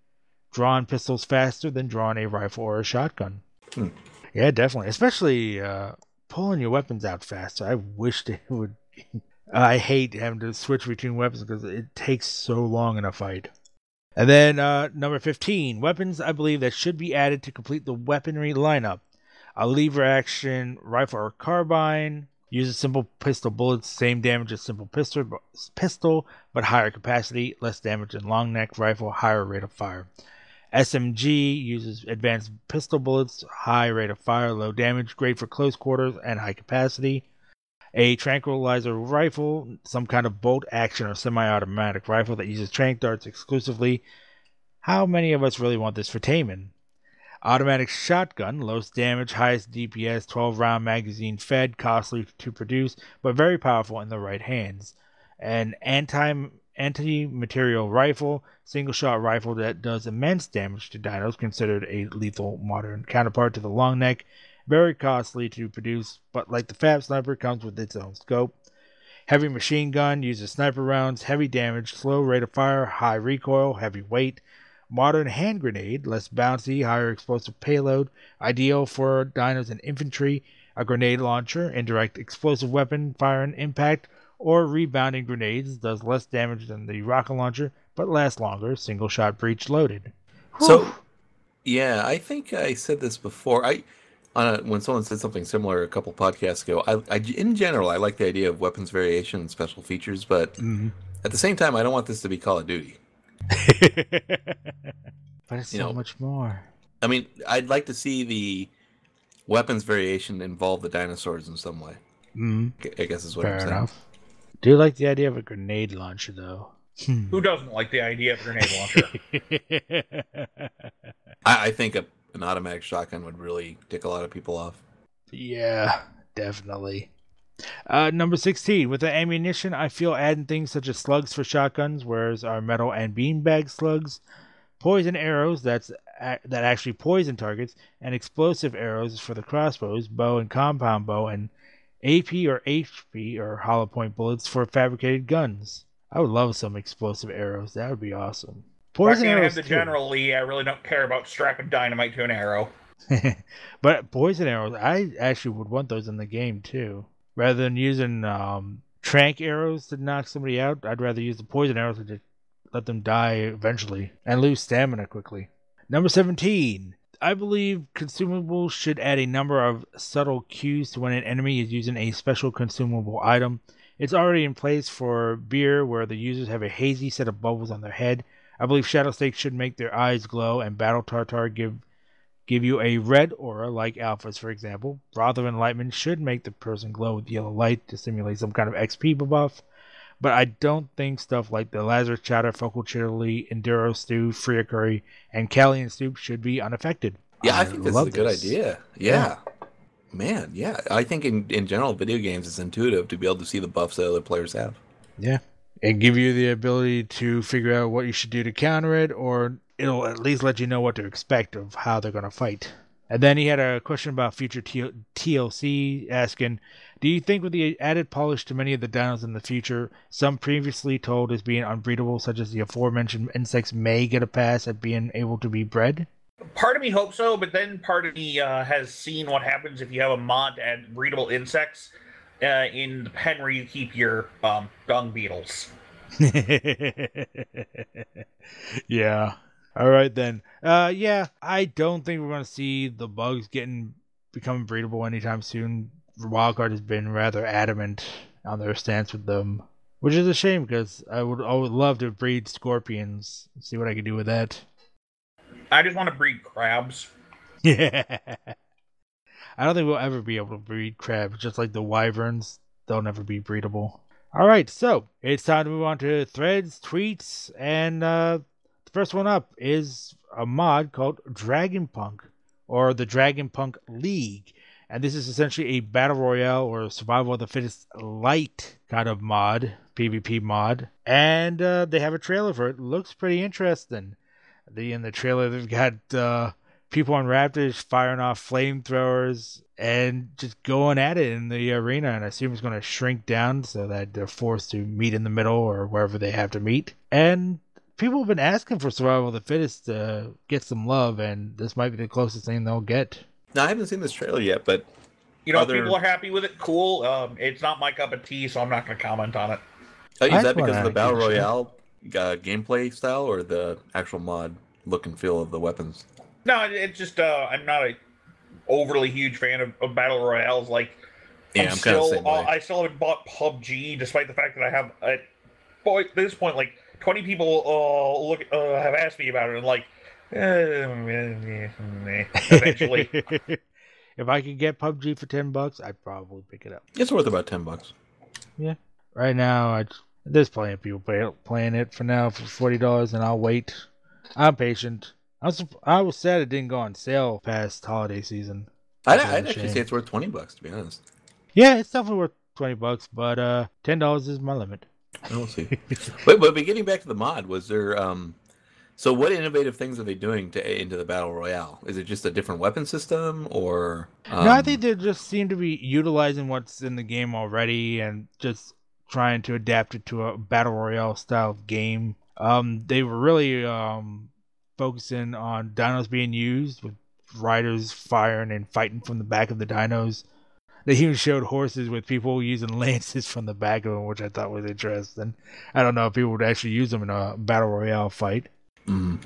drawn pistols faster than drawing a rifle or a shotgun. Hmm. Yeah, definitely. Especially uh, pulling your weapons out faster. I wish they would. I hate having to switch between weapons because it takes so long in a fight. And then uh, number 15, weapons I believe that should be added to complete the weaponry lineup. A lever action rifle or carbine. Uses simple pistol bullets, same damage as simple pistol, but, pistol, but higher capacity, less damage than long neck rifle, higher rate of fire. SMG uses advanced pistol bullets, high rate of fire, low damage, great for close quarters and high capacity. a tranquilizer rifle, some kind of bolt action or semi automatic rifle that uses trank darts exclusively. How many of us really want this for Taman? Automatic shotgun, lowest damage, highest DPS, 12 round magazine fed, costly to produce, but very powerful in the right hands. An anti anti material rifle, single shot rifle that does immense damage to dinos, considered a lethal modern counterpart to the long neck. Very costly to produce, but like the Fab Sniper, comes with its own scope. Heavy machine gun uses sniper rounds, heavy damage, slow rate of fire, high recoil, heavy weight. Modern hand grenade, less bouncy, higher explosive payload, ideal for dinos and infantry. A grenade launcher, indirect explosive weapon, fire and impact, or rebounding grenades, does less damage than the rocket launcher, but lasts longer, single shot breech loaded. So, yeah, I think I said this before. I on a, when someone said something similar a couple podcasts ago. I, I, in general, I like the idea of weapons variation and special features, but Mhm. at the same time, I don't want this to be Call of Duty. but it's You so know, much more. I mean, I'd like to see the weapons variation involve the dinosaurs in some way. Mm, I guess is what fair I'm saying. enough. Do you like the idea of a grenade launcher, though. Who doesn't like the idea of a grenade launcher? I, I think a, an automatic shotgun would really tick a lot of people off. Yeah, definitely. Uh, number 16. With the ammunition, I feel adding things such as slugs for shotguns, whereas our metal and beanbag slugs, poison arrows that's a- that actually poison targets, and explosive arrows for the crossbows, bow and compound bow, and AP or HP or hollow point bullets for fabricated guns. I would love some explosive arrows. That would be awesome. Poison can't arrows. have the too. General Lee, I really don't care about strapping dynamite to an arrow. but poison arrows, I actually would want those in the game too. Rather than using um, trank arrows to knock somebody out, I'd rather use the poison arrows to let them die eventually and lose stamina quickly. Number 17. I believe consumables should add a number of subtle cues to when an enemy is using a special consumable item. It's already in place for beer, where the users have a hazy set of bubbles on their head. I believe Shadow Steak should make their eyes glow, and Battle Tartar give give you a red aura like alphas for example Brother enlightenment should make the person glow with yellow light to simulate some kind of xp buff but i don't think stuff like the lazarus Chowder, focal chili enduro stew fria curry and Calien soup should be unaffected Yeah, I, think this is love a good this. idea. Yeah. Man, yeah. I think in, in general, video games, it's intuitive to be able to see the buffs that other players have. Yeah. And give you the ability to figure out what you should do to counter it, or it'll at least let you know what to expect of how they're going to fight. And then he had a question about future TLC, asking, Do you think with the added polish to many of the dinos in the future, some previously told as being unbreedable, such as the aforementioned insects, may get a pass at being able to be bred? Part of me hopes so, but then part of me uh, has seen what happens if you have a mod to add breedable insects uh, in the pen where you keep your um, dung beetles. yeah. All right then. Uh, yeah, I don't think we're gonna see the bugs getting becoming breedable anytime soon. Wildcard has been rather adamant on their stance with them, which is a shame because I would I would love to breed scorpions. See what I can do with that. I just want to breed crabs. Yeah. I don't think we'll ever be able to breed crabs, just like the wyverns. They'll never be breedable. All right, so it's time to move on to threads, tweets, and uh, first one up is a mod called Dragon Punk, or the Dragon Punk League. And this is essentially a battle royale or survival of the fittest light kind of mod, PvP mod. And uh, they have a trailer for it. Looks pretty interesting. The in the trailer they've got uh, people on Raptors firing off flamethrowers and just going at it in the arena. And I assume it's going to shrink down so that they're forced to meet in the middle or wherever they have to meet. And people have been asking for Survival of the Fittest to get some love, and this might be the closest thing they'll get. Now, I haven't seen this trailer yet, but You know, Other- people are happy with it, cool. Um, it's not my cup of tea, so I'm not going to comment on it. uh, is I'd that because of the Battle give it a shot. Royale uh, gameplay style or the actual mod look and feel of the weapons? No, it's just uh, I'm not a overly huge fan of, of battle royales. Like, Yeah, I'm, kind of still, the same uh. I still haven't bought PUBG, despite the fact that I have at this point like 20 people uh, look uh, have asked me about it, and like, eh, eventually. if I could get PUBG for ten bucks, I'd probably pick it up. It's worth about ten bucks. Yeah. Right now, I, there's plenty of people play, playing it for now for forty dollars, and I'll wait. I'm patient. I was I was sad it didn't go on sale past holiday season. I'd, That's a I'd actually shame. say it's worth twenty bucks to be honest. Yeah, it's definitely worth twenty bucks, but uh, ten dollars is my limit. We'll see. Wait, but, but getting back to the mod, was there um so what innovative things are they doing to into the battle royale? Is it just a different weapon system or um, no, I think they just seem to be utilizing what's in the game already and just trying to adapt it to a battle royale style game. Um, they were really um focusing on dinos being used with riders firing and fighting from the back of the dinos. They even showed horses with people using lances from the back of them, which I thought was interesting. I don't know if people would actually use them in a battle royale fight. mm,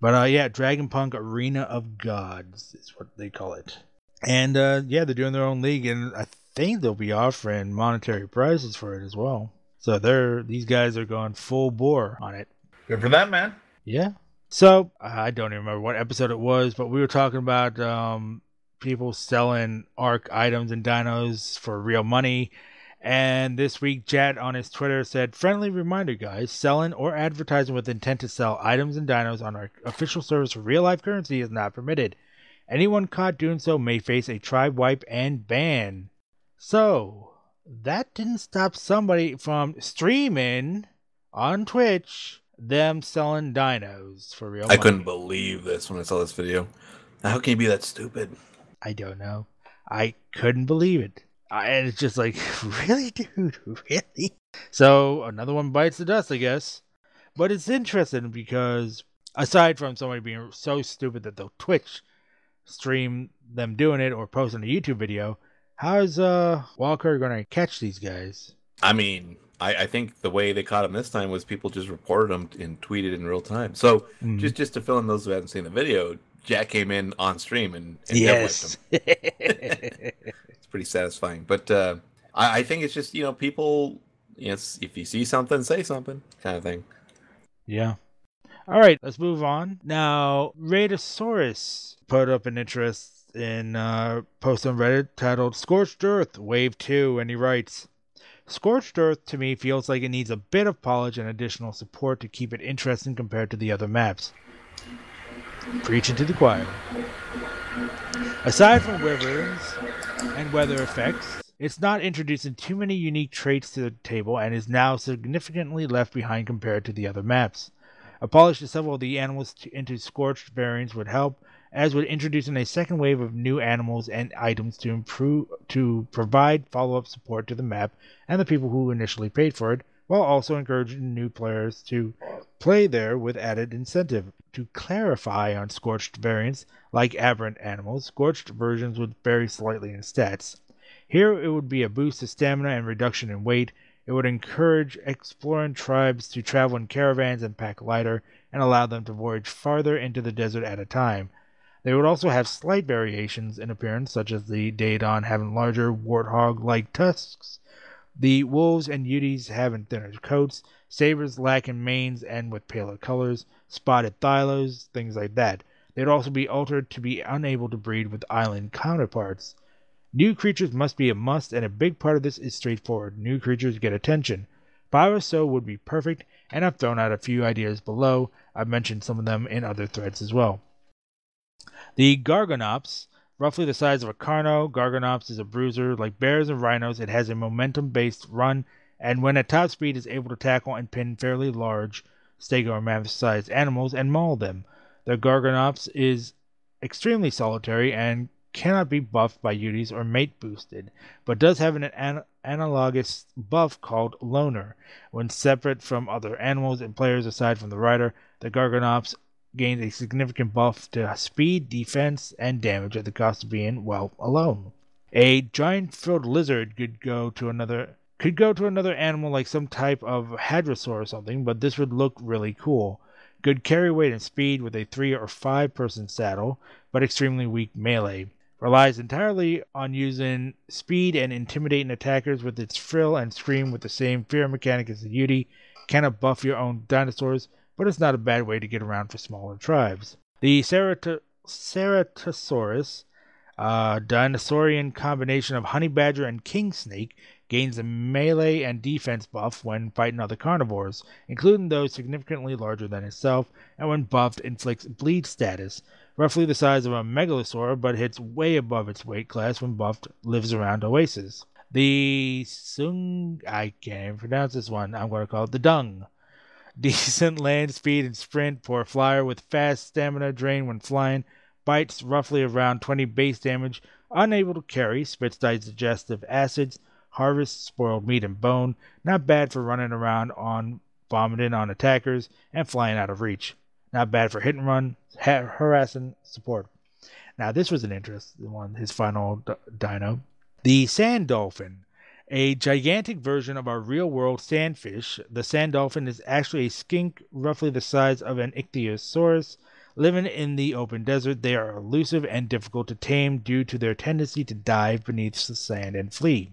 But uh, yeah, Dragon Punk Arena of Gods is what they call it. And uh, yeah, they're doing their own league, and I think they'll be offering monetary prizes for it as well. So they're these guys are going full bore on it. Good for them, man. Yeah. So I don't even remember what episode it was, but we were talking about um, people selling Ark items and dinos for real money. And this week, Jat on his Twitter said, "Friendly reminder, guys: selling or advertising with intent to sell items and dinos on our official service for real life currency is not permitted. Anyone caught doing so may face a tribe wipe and ban." So that didn't stop somebody from streaming on Twitch them selling dinos for real. I money. couldn't believe this when I saw this video. How can you be that stupid? I don't know. I couldn't believe it. I, and it's just like, really, dude, really. So another one bites the dust, I guess. But it's interesting because aside from somebody being so stupid that they'll Twitch stream them doing it or posting a YouTube video, how is uh Walker gonna catch these guys? I mean, I, I think the way they caught him this time was people just reported him and tweeted in real time. So Mhm. just just to fill in those who haven't seen the video, Jat came in on stream and, and dead wiped him. yes. It's pretty satisfying. But uh, I, I think it's just you know people. Yes, if you see something, say something, kind of thing. Yeah. All right, let's move on. Now, Raidosaurus put up an interest in uh, post on Reddit titled "Scorched Earth Wave 2," and he writes, "Scorched Earth to me feels like it needs a bit of polish and additional support to keep it interesting compared to the other maps." Preaching to the choir. Aside from wyverns and weather effects, it's not introducing too many unique traits to the table and is now significantly left behind compared to the other maps. A polish to several of the animals to, into scorched variants would help, as would introducing a second wave of new animals and items to improve to provide follow-up support to the map and the people who initially paid for it, while also encouraging new players to play there with added incentive. To clarify on scorched variants, like aberrant animals, scorched versions would vary slightly in stats. Here it would be a boost to stamina and reduction in weight. It would encourage exploring tribes to travel in caravans and pack lighter and allow them to voyage farther into the desert at a time. They would also have slight variations in appearance, such as the Daeodon having larger warthog like tusks, the wolves and Uties having thinner coats, sabers lacking manes and with paler colors, spotted thylos, things like that. They'd also be altered to be unable to breed with island counterparts. New creatures must be a must, and a big part of this is straightforward. New creatures get attention. Five or so would be perfect, and I've thrown out a few ideas below. I've mentioned some of them in other threads as well. The Gorgonops, roughly the size of a Carno, Gorgonops is a bruiser. Like bears and rhinos, it has a momentum based run, and when at top speed is able to tackle and pin fairly large stego or mammoth sized animals and maul them. The Gorgonops is extremely solitary and cannot be buffed by Utis or mate boosted, but does have an, an analogous buff called Loner. When separate from other animals and players aside from the rider, the Gorgonops gains a significant buff to speed, defense, and damage at the cost of being, well, alone. A giant frilled lizard could go to another could go to another animal like some type of hadrosaur or something, but this would look really cool. Good carry weight and speed with a three or five person saddle, but extremely weak melee. Relies entirely on using speed and intimidating attackers with its frill and scream with the same fear mechanic as the Yuty. Cannot buff your own dinosaurs, but it's not a bad way to get around for smaller tribes. The Cerat- Ceratosaurus A dinosaurian combination of honey badger and king snake gains a melee and defense buff when fighting other carnivores, including those significantly larger than itself, and when buffed, inflicts bleed status, roughly the size of a megalosaur, but hits way above its weight class when buffed, lives around oasis. The Sung, I can't even pronounce this one, I'm going to call it the Dung. Decent land speed and sprint for a flyer with fast stamina drain when flying, bites roughly around 20 base damage, unable to carry, spits digestive acids, harvests spoiled meat and bone, not bad for running around on vomiting on attackers and flying out of reach. Not bad for hit and run, ha- harassing support. Now this was an interesting one, his final d- dino. The sand dolphin. A gigantic version of our real world sandfish, the sand dolphin is actually a skink roughly the size of an ichthyosaurus Living in the open desert, they are elusive and difficult to tame due to their tendency to dive beneath the sand and flee.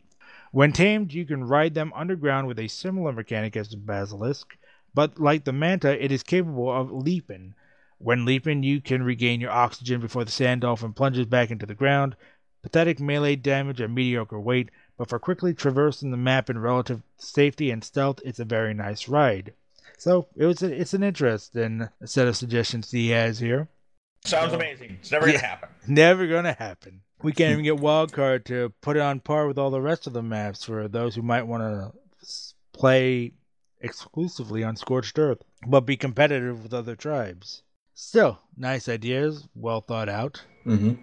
When tamed, you can ride them underground with a similar mechanic as the basilisk, but like the manta, it is capable of leaping. When leaping, you can regain your oxygen before the sand dolphin plunges back into the ground. Pathetic melee damage and mediocre weight, but for quickly traversing the map in relative safety and stealth, it's a very nice ride. So it was a, it's an interesting set of suggestions he has here. Sounds So- amazing. It's never gonna happen. Never gonna happen. We can't even get Wildcard to put it on par with all the rest of the maps for those who might want to play exclusively on Scorched Earth, but be competitive with other tribes. Still, nice ideas, well thought out. Mm-hmm.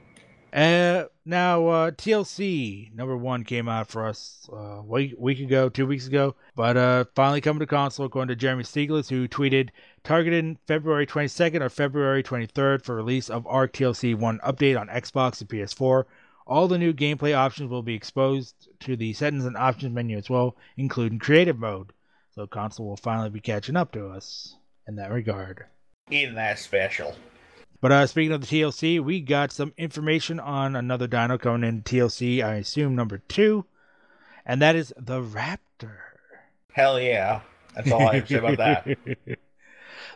Uh, now uh, TLC number one came out for us uh, week week ago, two weeks ago, but uh, finally coming to console according to Jeremy Stieglitz, who tweeted targeted February 22nd or February 23rd for release of Ark TLC one update on Xbox and PS4. All the new gameplay options will be exposed to the settings and options menu as well, including creative mode. So console will finally be catching up to us in that regard. Even that special. But uh, speaking of the TLC, we got some information on another dino coming in TLC, I assume number two, and that is the Raptor. Hell yeah. That's all I have to say about that.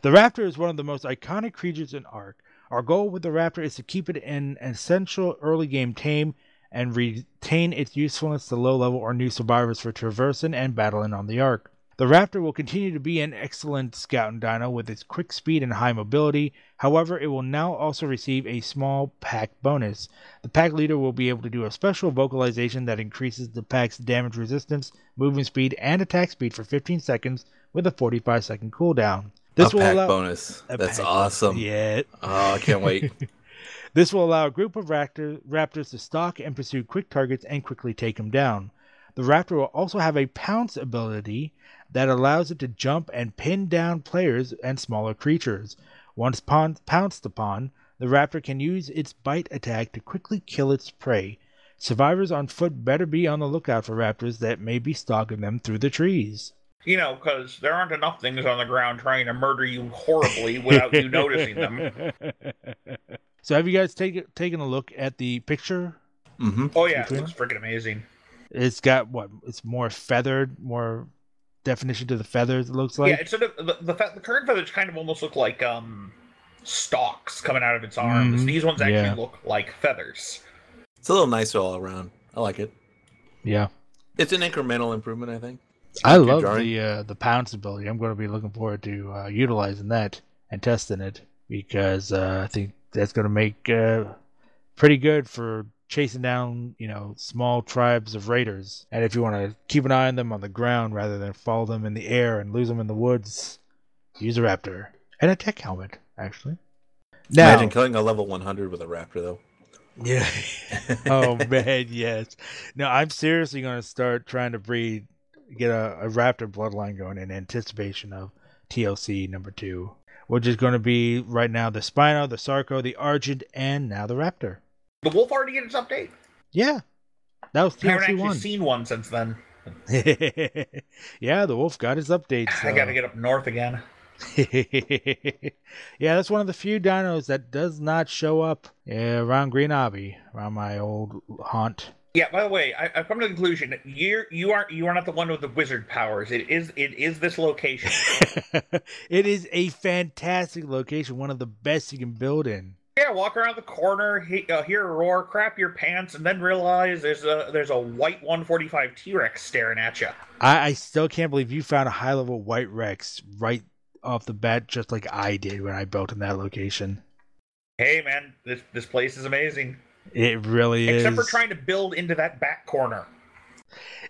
the Raptor is one of the most iconic creatures in Ark. Our goal with the Raptor is to keep it in an essential early game tame and retain its usefulness to low level or new survivors for traversing and battling on the Ark. The Raptor will continue to be an excellent scouting dino with its quick speed and high mobility. However, it will now also receive a small pack bonus. The pack leader will be able to do a special vocalization that increases the pack's damage resistance, movement speed, and attack speed for 15 seconds with a 45 second cooldown. This a will pack allow bonus. a That's pack- awesome. Yeah, Oh, I can't wait. this will allow a group of raptor, raptors to stalk and pursue quick targets and quickly take them down. The raptor will also have a pounce ability that allows it to jump and pin down players and smaller creatures. Once pon- pounced upon, the raptor can use its bite attack to quickly kill its prey. Survivors on foot better be on the lookout for raptors that may be stalking them through the trees. You know, because there aren't enough things on the ground trying to murder you horribly without you noticing them. so, have you guys taken taken a look at the picture hmm Oh yeah, it looks freaking amazing. It's got what? It's more feathered, more definition to the feathers. It looks like. yeah, it's sort of the, the, the current feathers kind of almost look like um stalks coming out of its arms. Mhm, These ones actually yeah. look like feathers. It's a little nicer all around. I like it. yeah. It's an incremental improvement, I think. I love jarring. the uh, the pounce ability. I'm going to be looking forward to uh, utilizing that and testing it because uh, I think that's going to make uh, pretty good for chasing down you know small tribes of raiders. And if you want to keep an eye on them on the ground rather than follow them in the air and lose them in the woods, use a raptor and a tech helmet actually. Now, Imagine killing a level 100 with a raptor, though. Yeah. oh man, yes. No, I'm seriously going to start trying to breed, get a, a raptor bloodline going in anticipation of TLC number two, which is going to be right now the Spino, the Sarco, the Argent, and now the Raptor. The wolf already get its update. Yeah, that was I haven't actually one. seen one since then. yeah, the Wolf got his updates. I got to get up north again. yeah, that's one of the few dinos that does not show up uh, around Green Abbey, around my old haunt. Yeah. By the way, I, I've come to the conclusion you're you aren't you are not the one with the wizard powers. It is it is this location. it is a fantastic location, one of the best you can build in. Yeah, walk around the corner, he, uh, hear a roar, crap your pants, and then realize there's a there's a white 145 T Rex staring at you. I, I still can't believe you found a high level white Rex right off the bat, just like I did when I built in that location. Hey man, this this place is amazing. It really is. Except for trying to build into that back corner.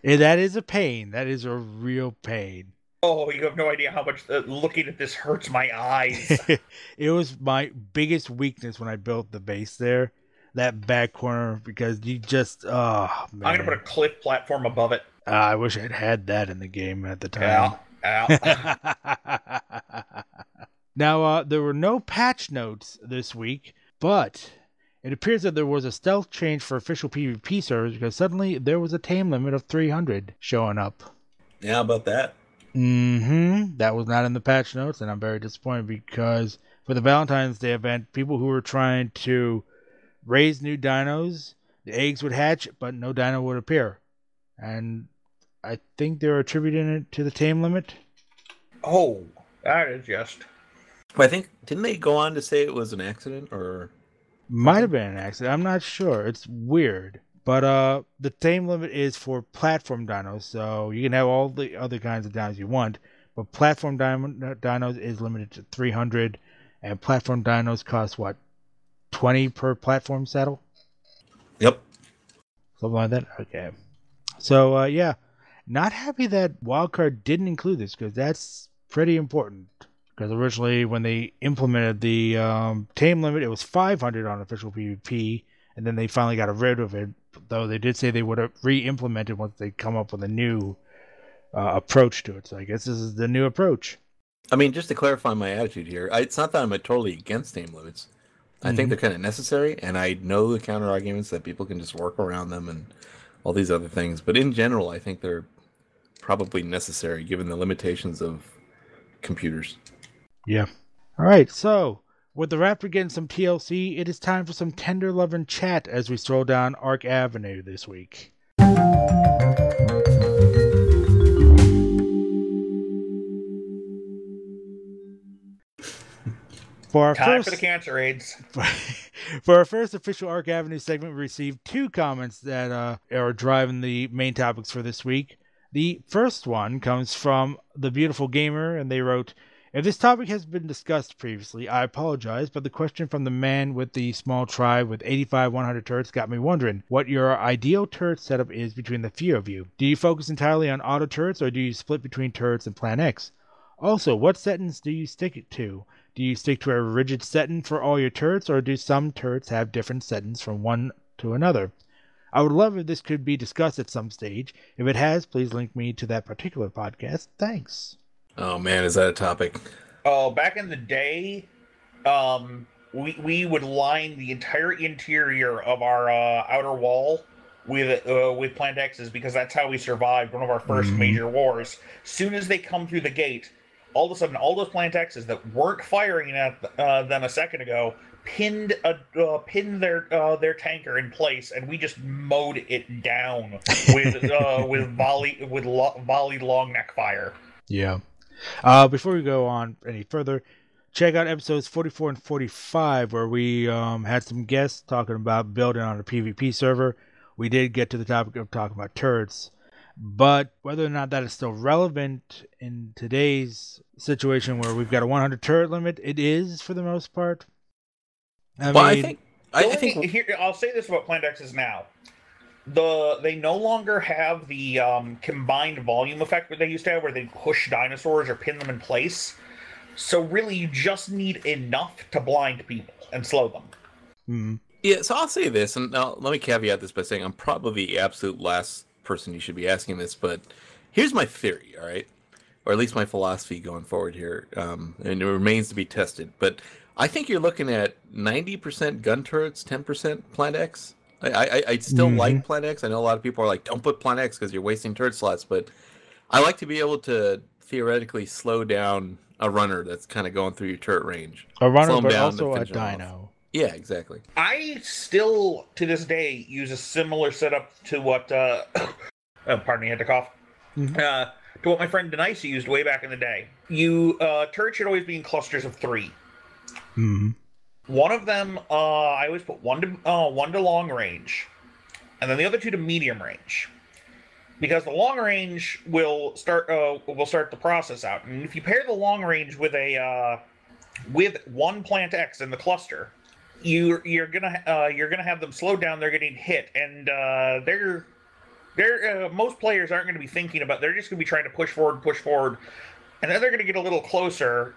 Yeah, that is a pain. That is a real pain. Oh, you have no idea how much uh, looking at this hurts my eyes. it was my biggest weakness when I built the base there, that back corner, because you just oh man. I'm gonna put a cliff platform above it. Uh, I wish I'd had that in the game at the time. Yeah, yeah. now, uh, there were no patch notes this week, but it appears that there was a stealth change for official PvP servers because suddenly there was a tame limit of 300 showing up. Yeah, how about that? Mm-hmm. That was not in the patch notes, and I'm very disappointed because for the Valentine's Day event, people who were trying to raise new dinos, the eggs would hatch, but no dino would appear. And I think they're attributing it to the tame limit. oh, that is just. But I think didn't they go on to say it was an accident or Might have been an accident. I'm not sure. It's weird. But uh, the tame limit is for platform dinos, so you can have all the other kinds of dinos you want. But platform dinos is limited to 300, and platform dinos cost what, 20 per platform saddle, Yep. something like that. Okay. So uh, yeah, not happy that wildcard didn't include this because that's pretty important. Because originally, when they implemented the um, tame limit, it was 500 on official PvP, and then they finally got rid of it. Though they did say they would have re-implemented once they come up with a new uh, approach to it. So I guess this is the new approach. I mean, just to clarify my attitude here, I, it's not that I'm totally against name limits. I think Mhm. they're kind of necessary, and I know the counter arguments that people can just work around them and all these other things. But in general, I think they're probably necessary given the limitations of computers. Yeah. All right. So with the Raptor getting some TLC, it is time for some tender loving chat as we stroll down Ark Avenue this week. For our Time first, for the cancer aids. for our first official Ark Avenue segment, we received two comments that uh, are driving the main topics for this week. The first one comes from the beautiful gamer, and they wrote, "If this topic has been discussed previously, I apologize, but the question from the man with the small tribe with 85 100 turrets got me wondering what your ideal turret setup is between the few of you. Do you focus entirely on auto turrets, or do you split between turrets and Plant X? Also, what settings do you stick to? Do you stick to a rigid setting for all your turrets, or do some turrets have different settings from one to another? I would love if this could be discussed at some stage. If it has, please link me to that particular podcast. Thanks. Oh man, is that a topic? Oh, back in the day, um, we we would line the entire interior of our uh, outer wall with uh, with plant X's because that's how we survived one of our 1st Mhm. major wars. Soon as they come through the gate, all of a sudden, all those plant X's that weren't firing at uh, them a second ago pinned a uh, pinned their uh, their tanker in place, and we just mowed it down with uh, with volley with lo- volleyed long neck fire. Yeah. Uh, before we go on any further, check out episodes 44 and 45 where we um, had some guests talking about building on a PvP server. We did get to the topic of talking about turrets, but whether or not that is still relevant in today's situation where we've got a 100 turret limit, it is for the most part. I well, I think I, I think here I'll say this about Plant X is now. The they no longer have the um, combined volume effect that they used to have, where they push dinosaurs or pin them in place. So really, you just need enough to blind people and slow them. mm, Yeah, so I'll say this, and now let me caveat this by saying I'm probably the absolute last person you should be asking this, but here's my theory, all right, or at least my philosophy going forward here, um, and it remains to be tested. But I think you're looking at 90% gun turrets, 10% Plant X. I, I, I still Mhm. like Plant X. I know a lot of people are like, don't put Plant X because you're wasting turret slots, but I like to be able to theoretically slow down a runner that's kind of going through your turret range. a runner, Slow 'em but down also and a finish 'em off. dino. Yeah, exactly. I still, to this day, use a similar setup to what. Uh, oh, pardon me, I had to cough. Mhm. Uh, to what my friend Denise used way back in the day. You uh, turret should always be in clusters of three. hmm One of them, uh, I always put one to uh, one to long range, and then the other two to medium range, because the long range will start uh, will start the process out. And if you pair the long range with a uh, with one plant X in the cluster, you you're gonna uh, you're gonna have them slow down. They're getting hit, and uh, they're they're most players aren't going to be thinking about. They're just going to be trying to push forward, push forward, and then they're going to get a little closer,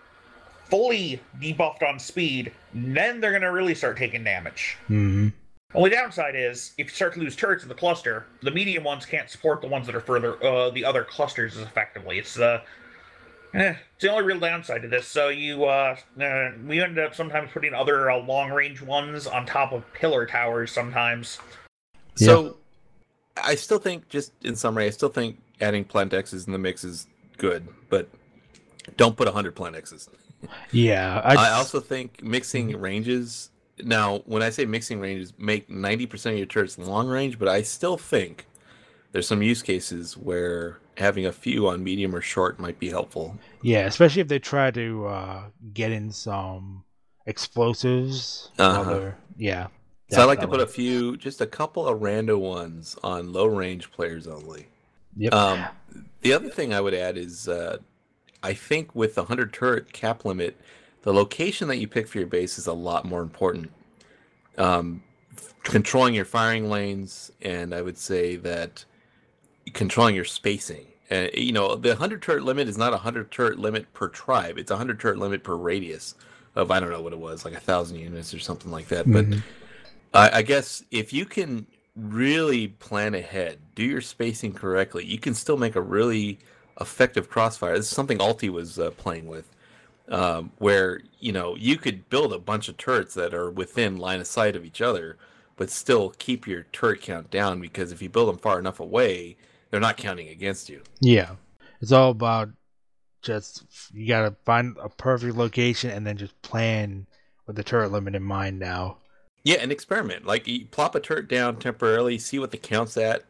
fully debuffed on speed. Then they're going to really start taking damage. Mm-hmm. Only downside is if you start to lose turrets in the cluster, the medium ones can't support the ones that are further uh, the other clusters as effectively. It's uh, eh, it's the only real downside to this. So you uh, uh we ended up sometimes putting other uh, long range ones on top of pillar towers sometimes. So I still think, just in summary, I still think adding plant X's in the mix is good, but don't put 100 plant X's. Yeah. I, also think mixing ranges. Now, when I say mixing ranges, make 90% of your turrets long range, but I still think there's some use cases where having a few on medium or short might be helpful. Yeah, especially if they try to uh, get in some explosives. Uh-huh. they're- Yeah. So I like to put a few, just a couple of random ones on low range players only. Yep. Um, the other thing I would add is, uh, I think with the hundred turret cap limit, the location that you pick for your base is a lot more important. Um, controlling your firing lanes, and I would say that controlling your spacing. And you know, the hundred turret limit is not a hundred turret limit per tribe; it's a hundred turret limit per radius of I don't know what it was, like a thousand units or something like that. But Mhm. I, I guess if you can really plan ahead, do your spacing correctly, you can still make a really effective crossfire. This is something Alti was uh, playing with, um, where you know you could build a bunch of turrets that are within line of sight of each other, but still keep your turret count down because if you build them far enough away, they're not counting against you. Yeah. It's all about just you gotta find a perfect location and then just plan with the turret limit in mind now. Yeah, and experiment. Like you plop a turret down temporarily, see what the count's at,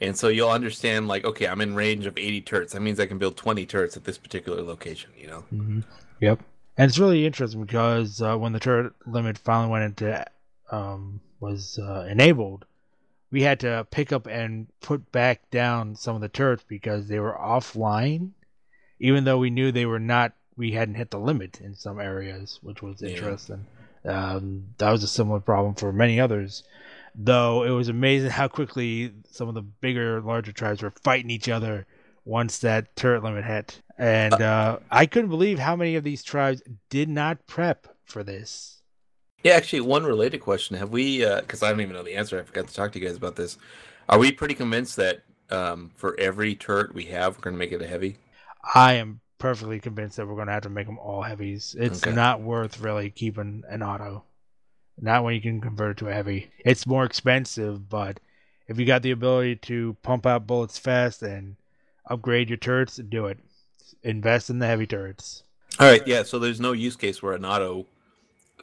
and so you'll understand. Like, okay, I'm in range of 80 turrets. That means I can build 20 turrets at this particular location. You know. Mm-hmm. Yep. And it's really interesting because uh, when the turret limit finally went into um, was uh, enabled, we had to pick up and put back down some of the turrets because they were offline, even though we knew they were not. We hadn't hit the limit in some areas, which was Yeah. interesting. Um, that was a similar problem for many others. Though it was amazing how quickly some of the bigger, larger tribes were fighting each other once that turret limit hit. And uh, I couldn't believe how many of these tribes did not prep for this. Yeah, actually, one related question: Have we? Because I don't even know the answer. I forgot to talk to you guys about this. Are we pretty convinced that um, for every turret we have, we're going to make it a heavy? I am perfectly convinced that we're going to have to make them all heavies. It's Okay. not worth really keeping an auto. Not when you can convert it to a heavy. It's more expensive, but if you got the ability to pump out bullets fast and upgrade your turrets, do it. Invest in the heavy turrets. All right. Yeah. So there's no use case where an auto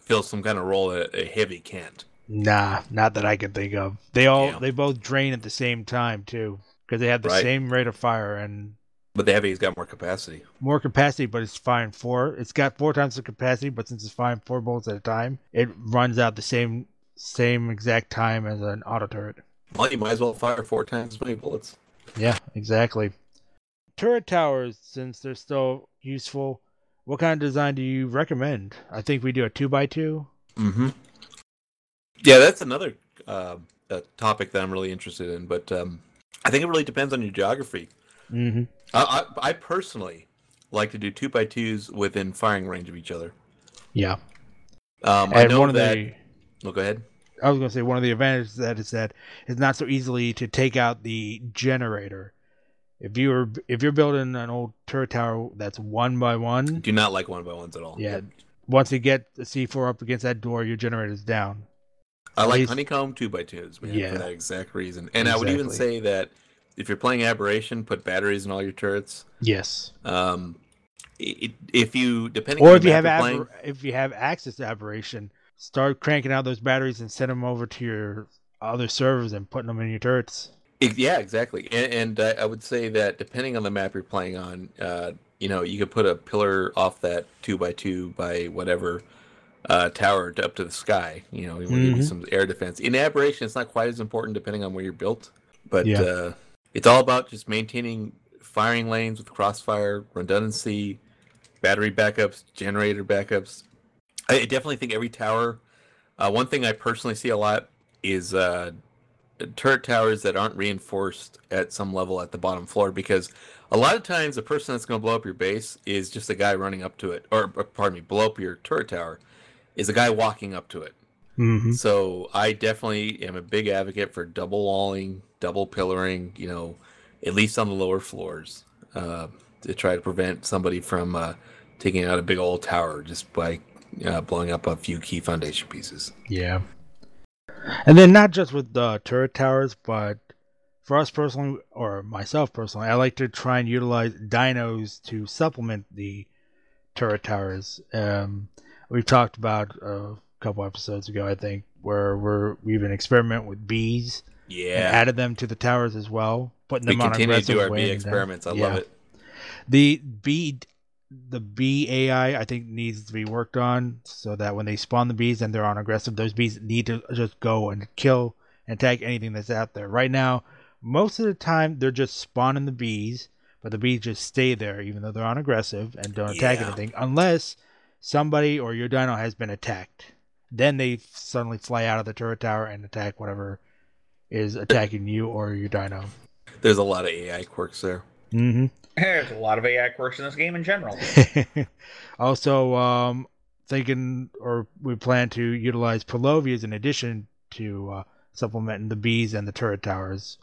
fills some kind of role that a heavy can't. Nah, not that I can think of. They all Yeah. they both drain at the same time too, because they have the Right. same rate of fire and But the heavy's got more capacity. more capacity, but it's firing four. It's got four times the capacity, but since it's firing four bullets at a time, it runs out the same same exact time as an auto turret. Well, you might as well fire four times as many bullets. Yeah, exactly. Turret towers, since they're still useful, what kind of design do you recommend? I think we do a two by two. Mm-hmm. Yeah, that's another uh, uh, topic that I'm really interested in. But um, I think it really depends on your geography. Mm-hmm. I, I, I personally like to do two by twos within firing range of each other. Yeah, Um, I know one of that. the Oh, go ahead. I was gonna say one of the advantages that is that it's not so easily to take out the generator. If you're if you're building an old turret tower that's one by one, Do not like one by ones at all. yeah, once you get the C four up against that door, your generator's down. I At like least- honeycomb two by twos, man, Yeah. for that exact reason. And I would even say that if you're playing aberration, put batteries in all your turrets. Yes. Um, it, if you depending Or on if you have map you're if you have access to aberration, start cranking out those batteries and send them over to your other servers and putting them in your turrets. Ex- Yeah, exactly. And, and I, I would say that depending on the map you're playing on, uh, you know, you could put a pillar off that two by two by whatever, uh, tower to, up to the sky. You know, you want to give you Mhm. some air defense. In aberration, it's not quite as important depending on where you're built, but Yeah. Uh, it's all about just maintaining firing lanes with crossfire, redundancy, battery backups, generator backups. I definitely think every tower. Uh, one thing I personally see a lot is uh, turret towers that aren't reinforced at some level at the bottom floor because a lot of times the person that's going to blow up your base is just a guy running up to it, or or, pardon me, blow up your turret tower is a guy walking up to it. Mm-hmm. So I definitely am a big advocate for double walling, double pillaring. You know, at least on the lower floors, uh, to try to prevent somebody from uh, taking out a big old tower just by uh, blowing up a few key foundation pieces. Yeah. And then not just with the turret towers, but for us personally, or myself personally, I like to try and utilize dinos to supplement the turret towers. Um, we've talked about a couple episodes ago, I think, where we're we even experiment with bees and Yeah, added them to the towers as well, putting we them on continue to do our bee down. experiments. I love it. The bee, the bee AI, I think needs to be worked on so that when they spawn the bees and they're on aggressive, those bees need to just go and kill and attack anything that's out there. Right now, most of the time they're just spawning the bees, but the bees just stay there even though they're on aggressive and don't attack Yeah. anything unless somebody or your dino has been attacked. Then they suddenly fly out of the turret tower and attack whatever is attacking you or your dino. There's a lot of AI quirks there. Mm-hmm. There's a lot of AI quirks in this game in general. also, um, thinking or we plan to utilize Purlovias in addition to uh, supplementing the bees and the turret towers.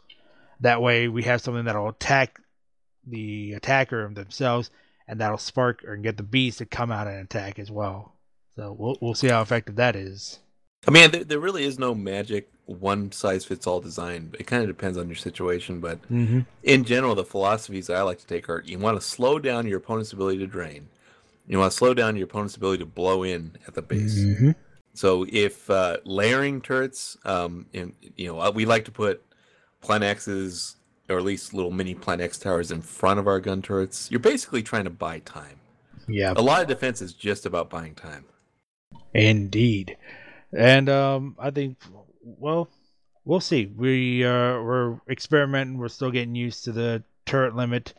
That way, we have something that'll attack the attacker themselves, and that'll spark or get the bees to come out and attack as well. So we'll we'll see how effective that is. I mean, there, there really is no magic one size fits all design. It kind of depends on your situation, but Mm-hmm. in general, the philosophies I like to take are you want to slow down your opponent's ability to drain. You want to slow down your opponent's ability to blow in at the base. Mm-hmm. So if uh, layering turrets, um, in, you know, we like to put Plant X's or at least little mini Plant X towers in front of our gun turrets. You're basically trying to buy time. Yeah. A lot of defense is just about buying time. Indeed, and um, I think well, we'll see. We uh, we're experimenting. We're still getting used to the turret limit,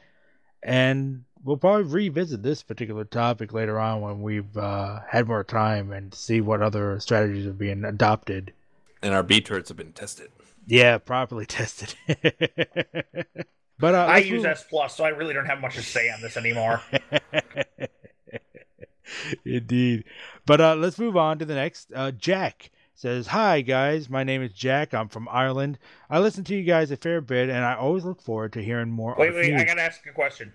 and we'll probably revisit this particular topic later on when we've uh, had more time and see what other strategies are being adopted. And our B turrets have been tested. Yeah, properly tested. but uh, I use move- S plus, so I really don't have much to say on this anymore. Indeed. But uh, let's move on to the next. Uh, Jack says, Hi, guys. My name is Jack. I'm from Ireland. I listen to you guys a fair bit, and I always look forward to hearing more. Wait, wait, you. I gotta ask a question.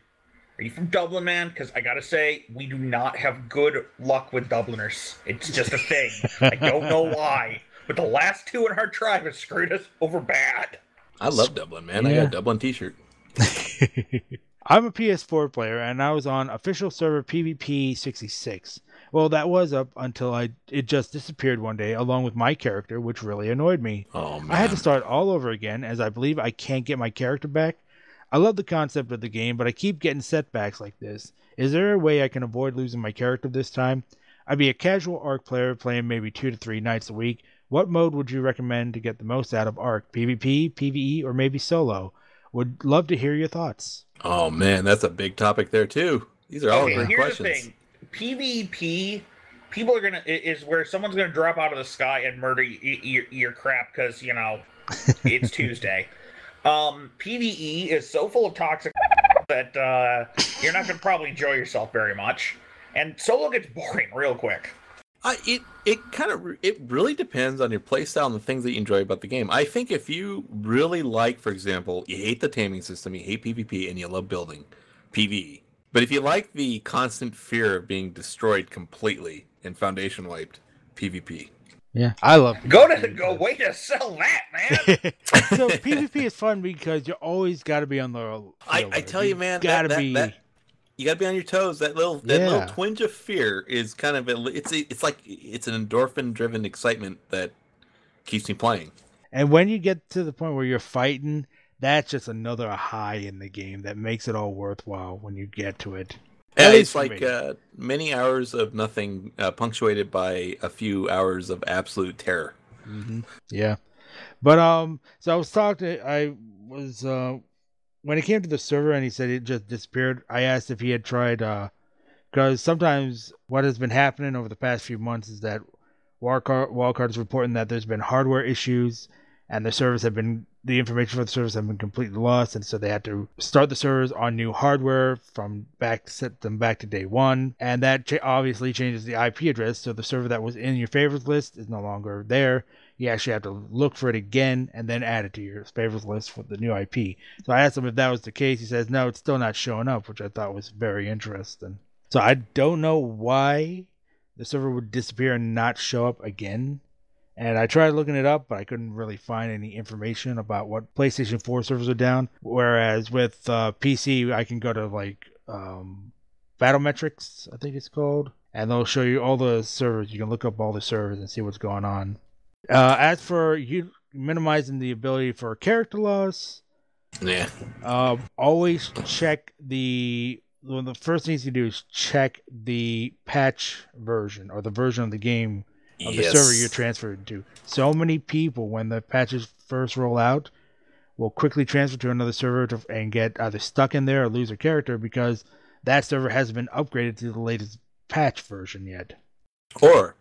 Are you from Dublin, man? Because I gotta say, we do not have good luck with Dubliners. It's just a thing. I don't know why, but the last two in our tribe have screwed us over bad. I love Dublin, man. I got a Dublin T-shirt. I'm a PS4 player, and I was on official server PvP 66. Well, that was up until I it just disappeared one day, along with my character, which really annoyed me. Oh man, I had to start all over again, as I believe I can't get my character back. I love the concept of the game, but I keep getting setbacks like this. Is there a way I can avoid losing my character this time? I'd be a casual Ark player playing maybe two to three nights a week. What mode would you recommend to get the most out of Ark? PvP, PvE, or maybe solo? Would love to hear your thoughts. Oh man, that's a big topic there too. These are all okay, great here's questions. the thing: PvP, people are gonna i- is where someone's gonna drop out of the sky and murder y- y- your, your crap because you know it's Tuesday. Um, PVE is so full of toxic that uh, you're not gonna probably enjoy yourself very much, and solo gets boring real quick. I, it it kind of it really depends on your playstyle and the things that you enjoy about the game. I think if you really like, for example, you hate the taming system, you hate PvP, and you love building PvE, but if you like the constant fear of being destroyed completely and foundation wiped, PvP. Yeah, I love Go to go because- way to sell that, man. so PvP is fun because you always got to be on the. I, I tell you, man, that- gotta that, be. that- you got to be on your toes. That little that Yeah. little twinge of fear is kind of a, it's it's like it's an endorphin driven excitement that keeps me playing. And when you get to the point where you're fighting, that's just another high in the game that makes it all worthwhile when you get to it. Least it's like uh, many hours of nothing, uh, punctuated by a few hours of absolute terror. hmm Yeah, but um, so I was talking. I was uh, when it came to the server and he said it just disappeared. I asked if he had tried uh, because sometimes what has been happening over the past few months is that Wildcard Wildcard is reporting that there's been hardware issues and the servers have been the information for the servers have been completely lost, and so they had to start the servers on new hardware from back set them back to day one, and that cha- obviously changes the IP address. So the server that was in your favorites list is no longer there. You actually have to look for it again and then add it to your favorites list for the new IP. So I asked him if that was the case. He says no, it's still not showing up, which I thought was very interesting. So I don't know why the server would disappear and not show up again. And I tried looking it up, but I couldn't really find any information about what PlayStation 4 servers are down. Whereas with uh, PC, I can go to like um, Battlemetrics, I think it's called, and they'll show you all the servers. You can look up all the servers and see what's going on. Uh, as for you minimizing the ability for character loss, Yeah. uh, always check the one of the first things you do is check the patch version or the version of the game of the server you're transferred to. So many people, when the patches first roll out, will quickly transfer to another server to, and get either stuck in there or lose their character because that server hasn't been upgraded to the latest patch version yet. Or,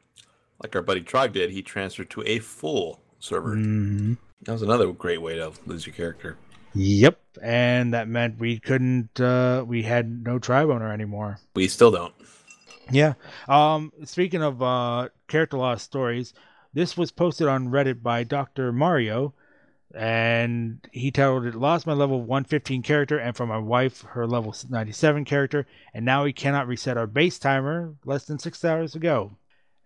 like our buddy Trog did, he transferred to a full server. Mm-hmm. That was another great way to lose your character. Yep, and that meant we couldn't. Uh, we had no tribe owner anymore. We still don't. Yeah. Um. Speaking of uh, character loss stories, this was posted on Reddit by Doctor Mario, and he titled it "Lost my level 115 character, and for my wife her level 97 character, and now we cannot reset our base timer less than six hours ago."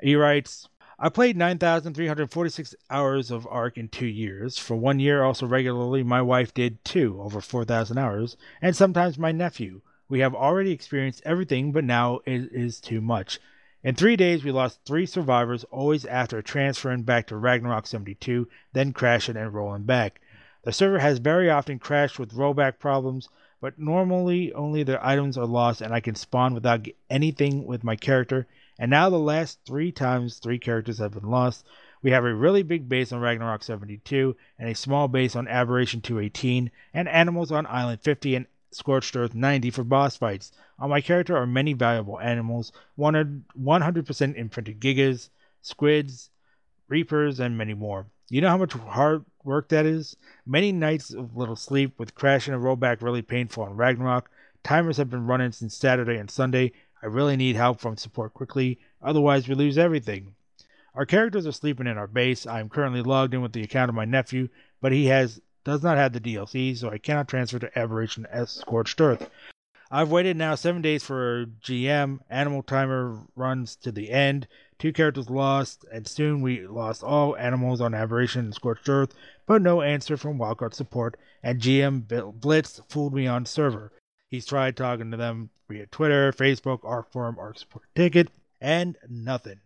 He writes. I played 9,346 hours of Ark in two years. For one year, also regularly, my wife did too, over 4,000 hours, and sometimes my nephew. We have already experienced everything, but now it is too much. In three days, we lost three survivors, always after transferring back to Ragnarok 72, then crashing and rolling back. The server has very often crashed with rollback problems, but normally only the items are lost and I can spawn without anything with my character. And now the last three times three characters have been lost. We have a really big base on Ragnarok 72 and a small base on Aberration 218 and animals on Island 50 and Scorched Earth 90 for boss fights. On my character are many valuable animals, 100 100% imprinted gigas, squids, reapers, and many more. You know how much hard work that is? Many nights of little sleep with crashing and rollback really painful on Ragnarok. Timers have been running since Saturday and Sunday. I really need help from support quickly, otherwise we lose everything. Our characters are sleeping in our base. I am currently logged in with the account of my nephew, but he has does not have the DLC, so I cannot transfer to Aberration S Scorched Earth. I've waited now seven days for GM. Animal timer runs to the end. Two characters lost, and soon we lost all animals on Aberration and Scorched Earth, but no answer from Wildcard support, and GM Blitz fooled me on server. He's tried talking to them via Twitter, Facebook, Ark Forum, Ark Support Ticket, and nothing.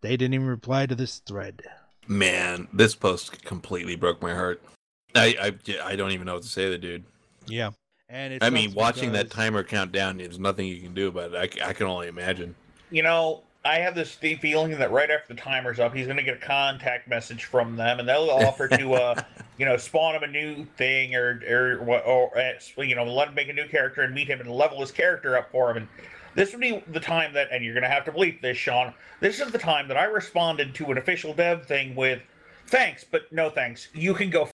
They didn't even reply to this thread. Man, this post completely broke my heart. I I, I don't even know what to say to the dude. Yeah. And it I mean, sucks watching that timer count down, there's nothing you can do about it. I can only imagine. You know, I have this deep feeling that right after the timer's up, he's going to get a contact message from them, and they'll offer to, uh, you know, spawn him a new thing, or or what, or uh, you know, let him make a new character and meet him and level his character up for him. And this would be the time that, and you're going to have to bleep this, Sean. This is the time that I responded to an official dev thing with, "Thanks, but no thanks. You can go f-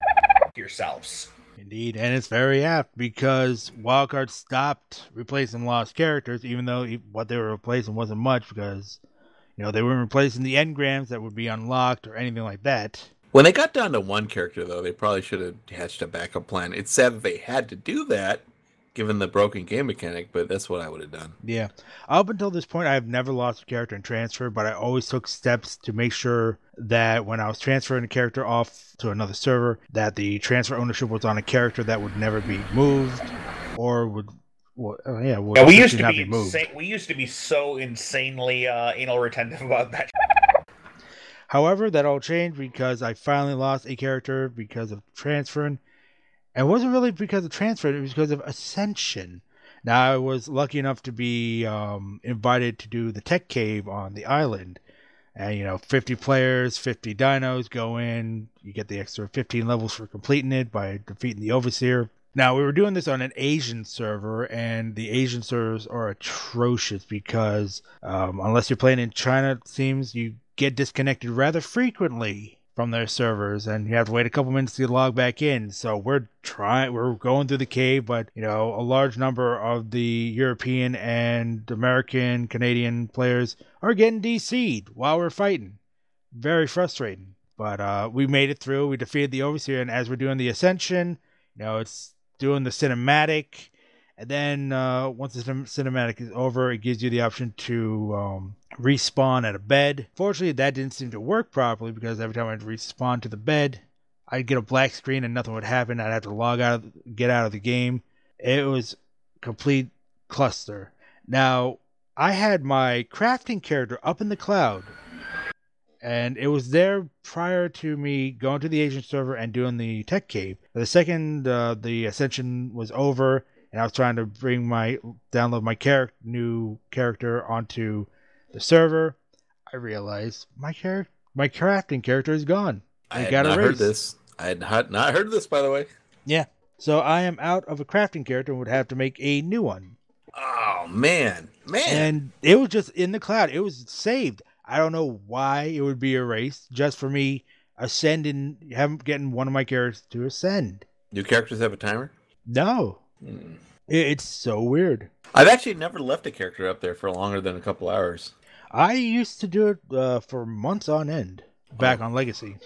yourselves." Indeed, and it's very apt because Wildcard stopped replacing lost characters, even though what they were replacing wasn't much because, you know, they weren't replacing the engrams that would be unlocked or anything like that. When they got down to one character, though, they probably should have hatched a backup plan. It's sad that they had to do that, given the broken game mechanic, but that's what I would have done. Yeah. Up until this point, I've never lost a character in transfer, but I always took steps to make sure that when I was transferring a character off to another server, that the transfer ownership was on a character that would never be moved or would, well, uh, yeah, would Yeah, we used to not be, be moved. insane. We used to be so insanely uh, anal retentive about that. However, that all changed because I finally lost a character because of transferring. And it wasn't really because of transfer, it was because of ascension. Now, I was lucky enough to be um, invited to do the tech cave on the island. And, you know, 50 players, 50 dinos go in. You get the extra 15 levels for completing it by defeating the Overseer. Now, we were doing this on an Asian server, and the Asian servers are atrocious because um, unless you're playing in China, it seems you get disconnected rather frequently from their servers and you have to wait a couple minutes to log back in. So we're trying we're going through the cave but you know a large number of the european and american canadian players are getting dc'd while we're fighting. Very frustrating. But uh, we made it through. We defeated the overseer and as we're doing the ascension you know it's doing the cinematic and then uh, once the cinematic is over, it gives you the option to um, respawn at a bed. Fortunately, that didn't seem to work properly because every time I'd respawn to the bed, I'd get a black screen and nothing would happen. I'd have to log out, of, get out of the game. It was complete cluster. Now, I had my crafting character up in the cloud, and it was there prior to me going to the Asian server and doing the tech cave. The second uh, the ascension was over and I was trying to bring my download my character new character onto the server. I realized my character my crafting character is gone. I, I had got not heard this. I had not heard this, by the way. Yeah. So I am out of a crafting character and would have to make a new one. Oh man, man! And it was just in the cloud. It was saved. I don't know why it would be erased. Just for me ascending, having getting one of my characters to ascend. Do characters have a timer? No. Mm. It's so weird. I've actually never left a character up there for longer than a couple hours. I used to do it uh, for months on end back oh. on Legacy.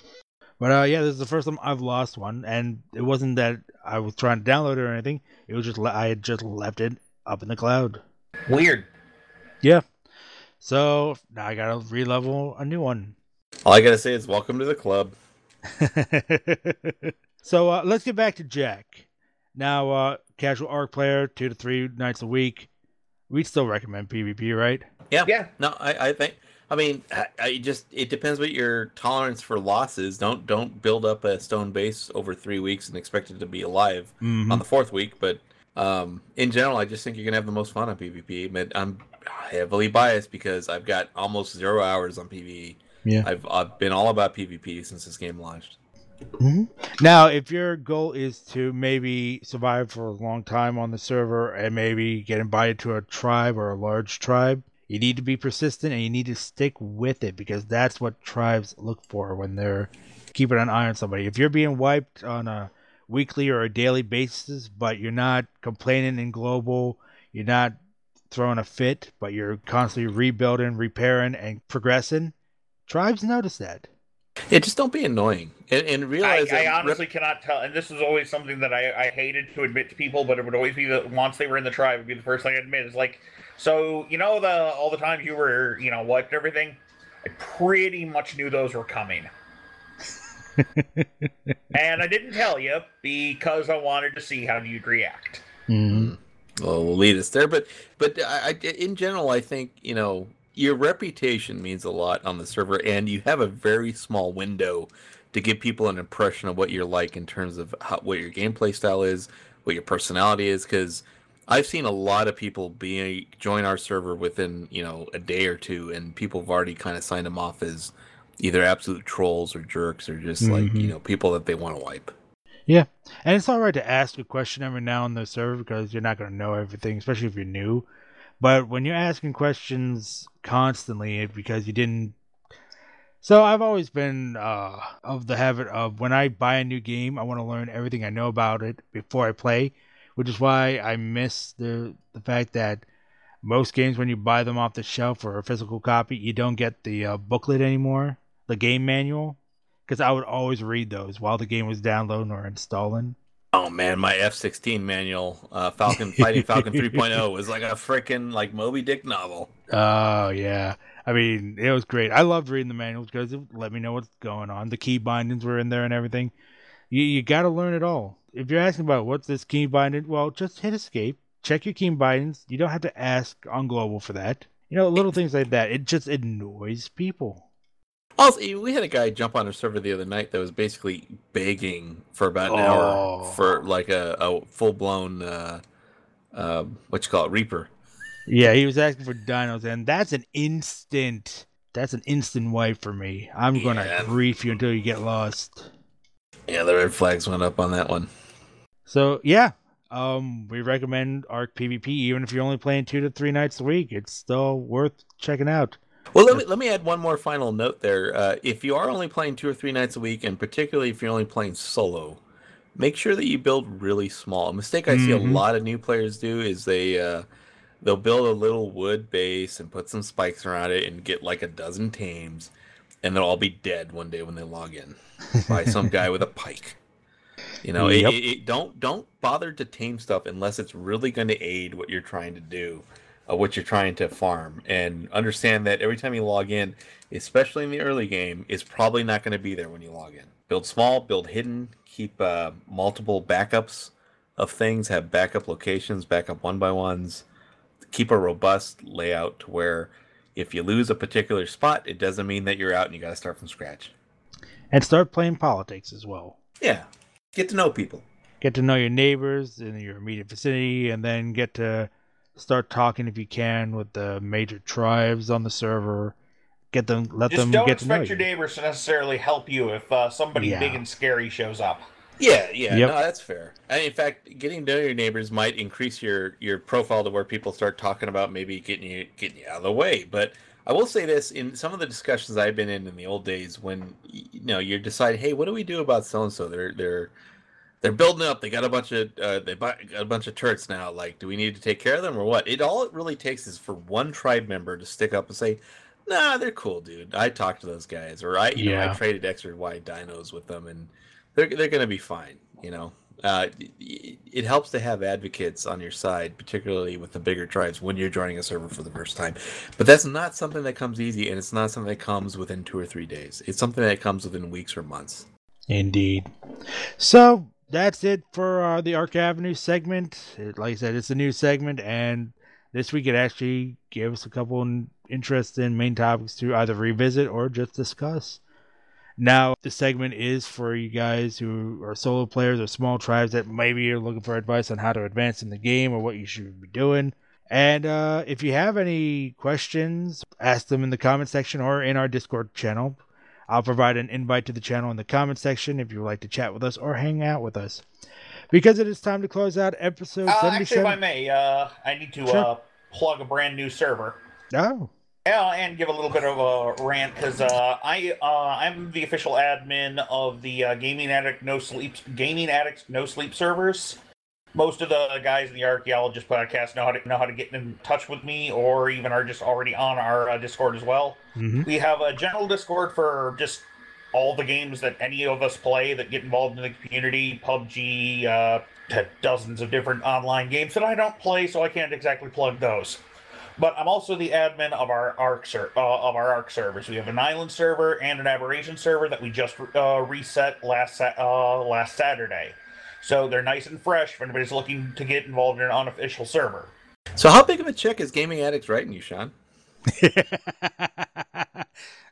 But uh, yeah, this is the first time I've lost one, and it wasn't that I was trying to download it or anything. It was just I had just left it up in the cloud. Weird. Yeah. So now I gotta relevel a new one. All I gotta say is welcome to the club. so uh, let's get back to Jack. Now, uh, casual Ark player, two to three nights a week. We'd still recommend PvP, right? Yeah. Yeah. No, I, I think. I mean, I, I, just it depends what your tolerance for losses. Don't don't build up a stone base over three weeks and expect it to be alive mm-hmm. on the fourth week. But um, in general, I just think you're gonna have the most fun on PvP. But I'm heavily biased because I've got almost zero hours on PvE. Yeah, I've I've been all about PvP since this game launched. Mm-hmm. Now, if your goal is to maybe survive for a long time on the server and maybe get invited to a tribe or a large tribe, you need to be persistent and you need to stick with it because that's what tribes look for when they're keeping an eye on somebody. If you're being wiped on a weekly or a daily basis, but you're not complaining in global, you're not throwing a fit, but you're constantly rebuilding, repairing, and progressing, tribes notice that. Yeah, just don't be annoying and, and realize. I, I honestly rep- cannot tell, and this is always something that I, I hated to admit to people, but it would always be that once they were in the tribe, would be the first thing I'd admit. Is like, so you know the all the times you were you know what everything, I pretty much knew those were coming. and I didn't tell you because I wanted to see how you'd react. Mm-hmm. Well, we'll lead us there, but but I, in general, I think you know your reputation means a lot on the server, and you have a very small window to give people an impression of what you're like in terms of how, what your gameplay style is, what your personality is. Because I've seen a lot of people be join our server within you know a day or two, and people have already kind of signed them off as either absolute trolls or jerks or just mm-hmm. like you mm-hmm. know people that they want to wipe. Yeah, and it's all right to ask a question every now on the server because you're not going to know everything, especially if you're new. But when you're asking questions constantly because you didn't so I've always been uh, of the habit of when I buy a new game, I want to learn everything I know about it before I play, which is why I miss the the fact that most games when you buy them off the shelf or a physical copy, you don't get the uh, booklet anymore, the game manual, because I would always read those while the game was downloading or installing. Oh man, my F sixteen manual, uh, Falcon Fighting Falcon 3.0 was like a freaking like Moby Dick novel. Oh yeah, I mean it was great. I loved reading the manuals because it let me know what's going on. The key bindings were in there and everything. You you got to learn it all. If you're asking about what's this key binding, well, just hit escape, check your key bindings. You don't have to ask on global for that. You know, little things like that. It just annoys people. Also, we had a guy jump on our server the other night that was basically begging for about an oh. hour for like a, a full blown uh, um, what you call it, Reaper. Yeah, he was asking for dinos, and that's an instant. That's an instant wipe for me. I'm gonna grief you until you get lost. Yeah, the red flags went up on that one. So yeah, um, we recommend Ark PvP even if you're only playing two to three nights a week. It's still worth checking out. Well, let me let me add one more final note there. Uh, if you are only playing two or three nights a week, and particularly if you're only playing solo, make sure that you build really small. A mistake I see a Mhm. lot of new players do is they uh, they'll build a little wood base and put some spikes around it and get like a dozen tames, and they'll all be dead one day when they log in by some guy with a pike. You know, Yep. it, it, don't don't bother to tame stuff unless it's really going to aid what you're trying to do, uh, what you're trying to farm, and understand that every time you log in, especially in the early game, is probably not going to be there when you log in. Build small, build hidden, keep uh, multiple backups of things, have backup locations, backup one by ones, keep a robust layout to where if you lose a particular spot, it doesn't mean that you're out and you got to start from scratch. And start playing politics as well. Yeah, get to know people. Get to know your neighbors in your immediate vicinity, and then get to start talking if you can with the major tribes on the server. Get them, let Just them don't get to know expect your you. neighbors to necessarily help you if uh, somebody Yeah. big and scary shows up. Yeah, yeah, Yep. no, that's fair. And in fact, getting to know your neighbors might increase your your profile to where people start talking about maybe getting you getting you out of the way. But I will say this: in some of the discussions I've been in in the old days, when y- you know you decide, hey, what do we do about so and so? They're they're they're building up. They got a bunch of uh, they buy, got a bunch of turrets now. Like, do we need to take care of them or what? It all it really takes is for one tribe member to stick up and say, "Nah, they're cool, dude. I talked to those guys, or I, you know, Yeah. I traded X or Y dinos with them, and they're they're gonna be fine." You know, uh, it, it helps to have advocates on your side, particularly with the bigger tribes when you're joining a server for the first time. But that's not something that comes easy, and it's not something that comes within two or three days. It's something that comes within weeks or months. Indeed. So that's it for uh, the Ark Avenue segment. It- like I said, it's a new segment, and this week it actually gave us a couple in- interesting main topics to either revisit or just discuss. Now, the segment is for you guys who are solo players or small tribes that maybe you're looking for advice on how to advance in the game or what you should be doing. And uh, if you have any questions, ask them in the comment section or in our Discord channel. I'll provide an invite to the channel in the comment section if you would like to chat with us or hang out with us. Because it is time to close out episode Uh, actually, if 77. I may, uh, I need to Sure. uh, plug a brand new server. oh, Yeah, and give a little bit of a rant because uh, I uh, I'm the official admin of the uh, Gaming Addict No Sleep Gaming Addict No Sleep servers. Most of the guys in the Archaeologist podcast know how to know how to get in touch with me, or even are just already on our uh, Discord as well. mhm. We have a general Discord for just all the games that any of us play that get involved in the community. PUBG, uh, to dozens of different online games that I don't play, so I can't exactly plug those. But I'm also the admin of our Ark ser- uh, of our Ark servers. We have an island server and an aberration server that we just uh, reset last sa- uh, last Saturday. So they're nice and fresh if anybody's looking to get involved in an unofficial server. So, how big of a check is Gaming Addicts writing you, Sean?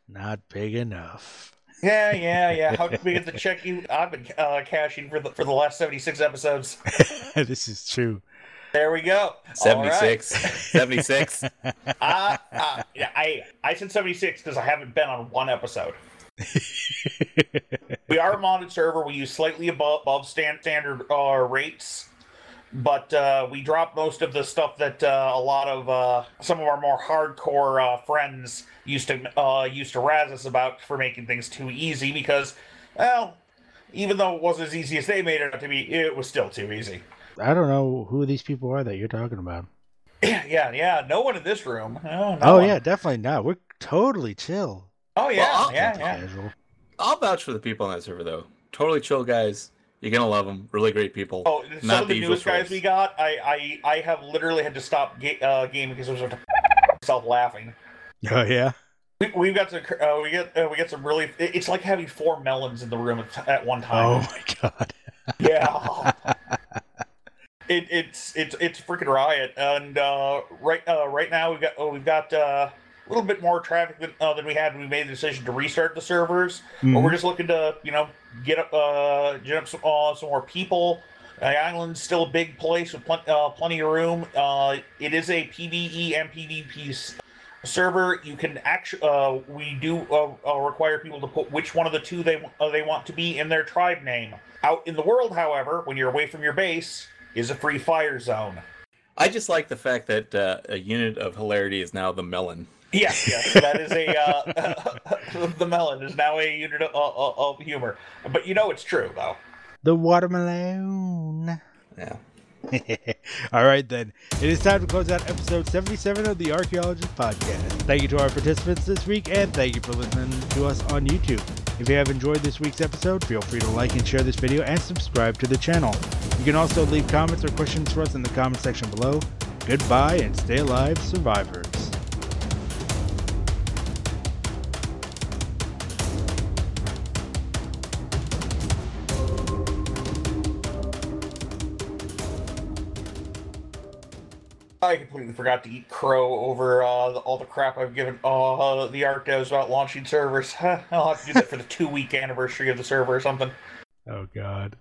Not big enough. Yeah, yeah, yeah. How can we get the check you? I've been uh, cashing for the for the last seventy six episodes. this is true. There we go. 76. right. 76. Uh, uh, yeah, I I said seventy six because I haven't been on one episode. We are a modded server. We use slightly above, above stand, standard uh, rates, but uh, we drop most of the stuff that uh, a lot of uh, some of our more hardcore uh, friends used to uh, used to razz us about for making things too easy. Because, well, even though it wasn't as easy as they made it out to be, it was still too easy. I don't know who these people are that you're talking about. Yeah, yeah, yeah. No one in this room. No, no oh one. yeah, definitely not. We're totally chill. Oh yeah, Well, I'll- yeah, yeah. Casual. I'll vouch for the people on that server, though. Totally chill guys. You're going to love them. Really great people. Oh, some Not of the the newest guys trolls. we got, I, I, I have literally had to stop ga- uh, gaming because I was myself laughing. Oh yeah. We, we've got to, uh, we get, uh, we get some really. It's like having four melons in the room at, at one time. Oh my god. Yeah. it, it's it's it's freaking riot, and uh, right uh, right now we've got oh, we've got uh, a little bit more traffic than, uh, than we had when we made the decision to restart the servers. But Mhm. we're just looking to, you know, get up, uh, get up some, uh, some more people The island's still a big place with plen- uh, plenty of room. Uh, it is a PVE and PvP server. You can actually, uh, we do uh, uh, require people to put which one of the two they uh, they want to be in their tribe name. Out in the world, however, when you're away from your base, is a free fire zone. I just like the fact that uh, a unit of hilarity is now the melon. Yes, yes, that is a uh, the melon is now a unit of, of, of humor. But you know it's true though. The watermelon. Yeah. All right, then. It is time to close out episode 77 of the Archaeologist Podcast. Thank you to our participants this week, and thank you for listening to us on YouTube. If you have enjoyed this week's episode, feel free to like and share this video and subscribe to the channel. You can also leave comments or questions for us in the comment section below. Goodbye and stay alive, survivors. I completely forgot to eat crow over uh, the, all the crap I've given uh, the devs about launching servers. I'll have to do that for the two week anniversary of the server or something. Oh, God.